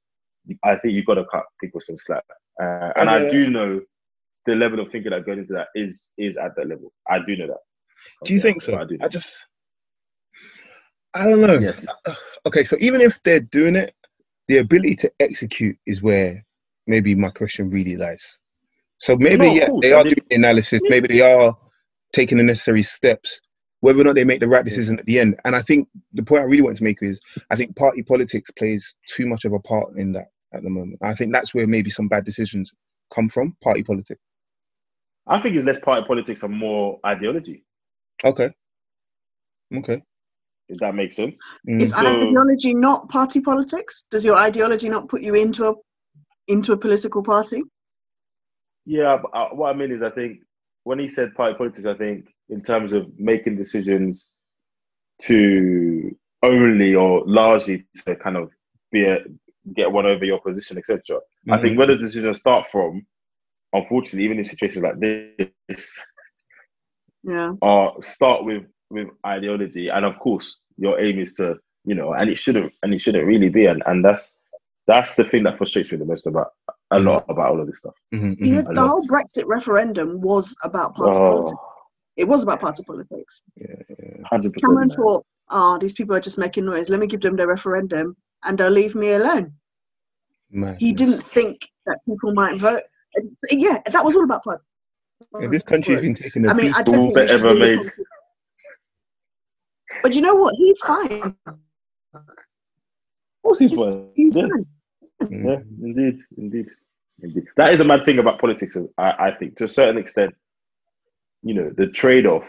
Speaker 2: I think you've got to cut people some slack. Uh, and
Speaker 1: Oh,
Speaker 2: I do know the level of thinking that goes into that is is at that level. I do know that.
Speaker 1: Do you think so?
Speaker 2: I do.
Speaker 1: I just, I don't know.
Speaker 2: Yes. [sighs]
Speaker 1: Okay, so even if they're doing it, the ability to execute is where maybe my question really lies. So maybe
Speaker 2: No,
Speaker 1: yeah,
Speaker 2: course,
Speaker 1: they
Speaker 2: I
Speaker 1: are
Speaker 2: mean-
Speaker 1: doing the analysis. Maybe they are taking the necessary steps. Whether or not they make the right decision at the end, and I think the point I really want to make is, I think party politics plays too much of a part in that at the moment. I think that's where maybe some bad decisions come from. Party politics.
Speaker 2: I think it's less party politics and more ideology.
Speaker 1: Okay. Okay.
Speaker 2: If that makes sense.
Speaker 1: Mm.
Speaker 3: Is
Speaker 2: So-
Speaker 3: ideology not party politics? Does your ideology not put you into a into a political party?
Speaker 2: Yeah, but uh, what I mean is, I think when he said party politics, I think in terms of making decisions to only or largely to kind of be a, get one over your position, etc. I
Speaker 1: Mhm.
Speaker 2: think where the decisions start from, unfortunately, even in situations like this,
Speaker 3: Yeah.
Speaker 2: are start with with ideology, and of course, your aim is to you know, and it shouldn't and it shouldn't really be, and and that's that's the thing that frustrates me the most about a lot about all of this stuff.
Speaker 1: Mhm,
Speaker 3: You know,
Speaker 1: mhm.
Speaker 2: A
Speaker 3: the
Speaker 2: lot.
Speaker 3: whole Brexit referendum was about party
Speaker 2: Oh,
Speaker 3: politics. It was about party politics.
Speaker 1: Yeah, yeah.
Speaker 2: 100
Speaker 3: Cameron
Speaker 2: percent.
Speaker 3: thought oh, these people are just making noise. Let me give them the referendum and they'll leave me alone.
Speaker 1: Madness.
Speaker 3: He didn't think that people might vote. Yeah, that was all about pride.
Speaker 1: Yeah, this country's been taking a
Speaker 3: I mean,
Speaker 1: beat.
Speaker 3: I don't think
Speaker 2: ever
Speaker 3: be
Speaker 2: made.
Speaker 3: responsible. But you know what? He's fine.
Speaker 2: What's his
Speaker 3: He's,
Speaker 2: point?
Speaker 3: he's
Speaker 2: Yeah.
Speaker 3: fine.
Speaker 1: Mm.
Speaker 2: Yeah, indeed, indeed, indeed. That is a mad thing about politics. I, I think, to a certain extent, you know, the trade-off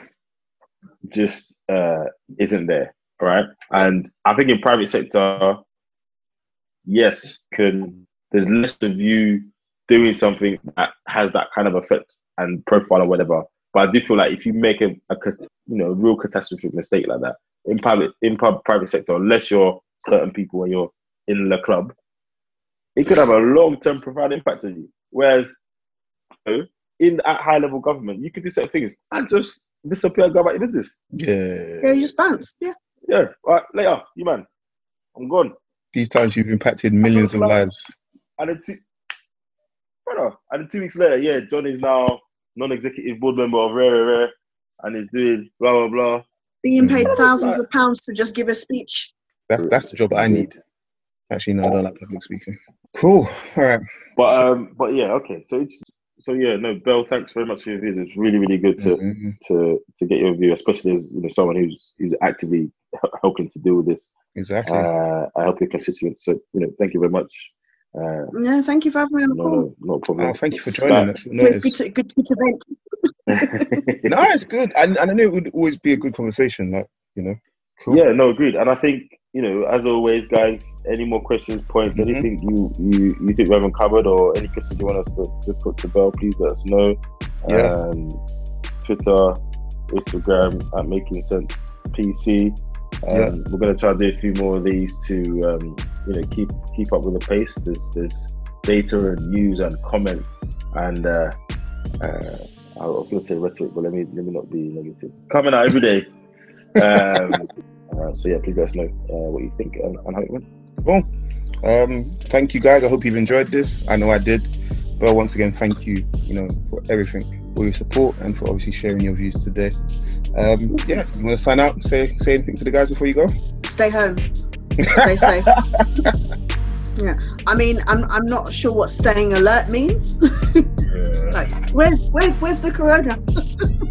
Speaker 2: just uh, isn't there, right? And I think in private sector, yes, can there's less of you doing something that has that kind of effect and profile or whatever. But I do feel like if you make a, a you know real catastrophic mistake like that in private in pub, private sector, unless you're certain people and you're in the club, it could have a long term profound impact on you. Whereas you know, in at high level government, you could do certain things and just disappear and go about your business.
Speaker 1: Yeah.
Speaker 3: Yeah, you just bounce. Yeah.
Speaker 2: Yeah, all right, later, you man, I'm gone.
Speaker 1: These times you've impacted millions of lives.
Speaker 2: And then two, brother, and then two weeks later, yeah, John is now non-executive board member of Rare Rare Rare and is doing blah blah blah.
Speaker 3: Being paid
Speaker 1: Mm.
Speaker 3: thousands of pounds to just give a speech.
Speaker 1: That's that's the job I need. Actually, no, I don't like public speaking. Cool. All right.
Speaker 2: But um, but yeah, okay. So it's so yeah, no, Bell, thanks very much for your views. It's really really good to
Speaker 1: Mhm.
Speaker 2: to to get your view, especially as you know someone who's who's actively helping to deal with this.
Speaker 1: Exactly.
Speaker 2: Uh, I help your constituents. So you know, thank you very much. Uh,
Speaker 3: Yeah, thank you for having me on the
Speaker 2: no,
Speaker 3: call.
Speaker 2: no, no problem.
Speaker 1: oh, thank you for joining.
Speaker 2: That-
Speaker 1: That's short
Speaker 3: It's good to, good, good to vent. [laughs]
Speaker 1: No, it's good. And, and I knew it would always be a good conversation. Like, you know. Cool.
Speaker 2: Yeah, no, agreed. And I think you know, as always, guys. Any more questions, points,
Speaker 1: Mhm.
Speaker 2: anything you, you you think we haven't covered, or any questions you want us to, to put to Bell, please let us know.
Speaker 1: Yeah.
Speaker 2: Um, Twitter, Instagram at Making Sense PC. Um,
Speaker 1: Yeah.
Speaker 2: We're gonna try to do a few more of these to um, you know keep keep up with the pace. There's there's data and news and comment and uh, uh, I was gonna say rhetoric, but let me let me not be negative. Coming out every day. [laughs] Um, uh, so yeah, please let us know uh, what you think and, and how it went.
Speaker 1: Cool. Um, thank you guys. I hope you've enjoyed this. I know I did. Well, once again, thank you, you know, for everything, for your support and for obviously sharing your views today. Um, yeah, you want to sign out, say say anything to the guys before you go?
Speaker 3: Stay home. [laughs] Yeah. I mean, I'm, I'm not sure what staying alert means. [laughs] like, where's, where's, where's the corona? [laughs]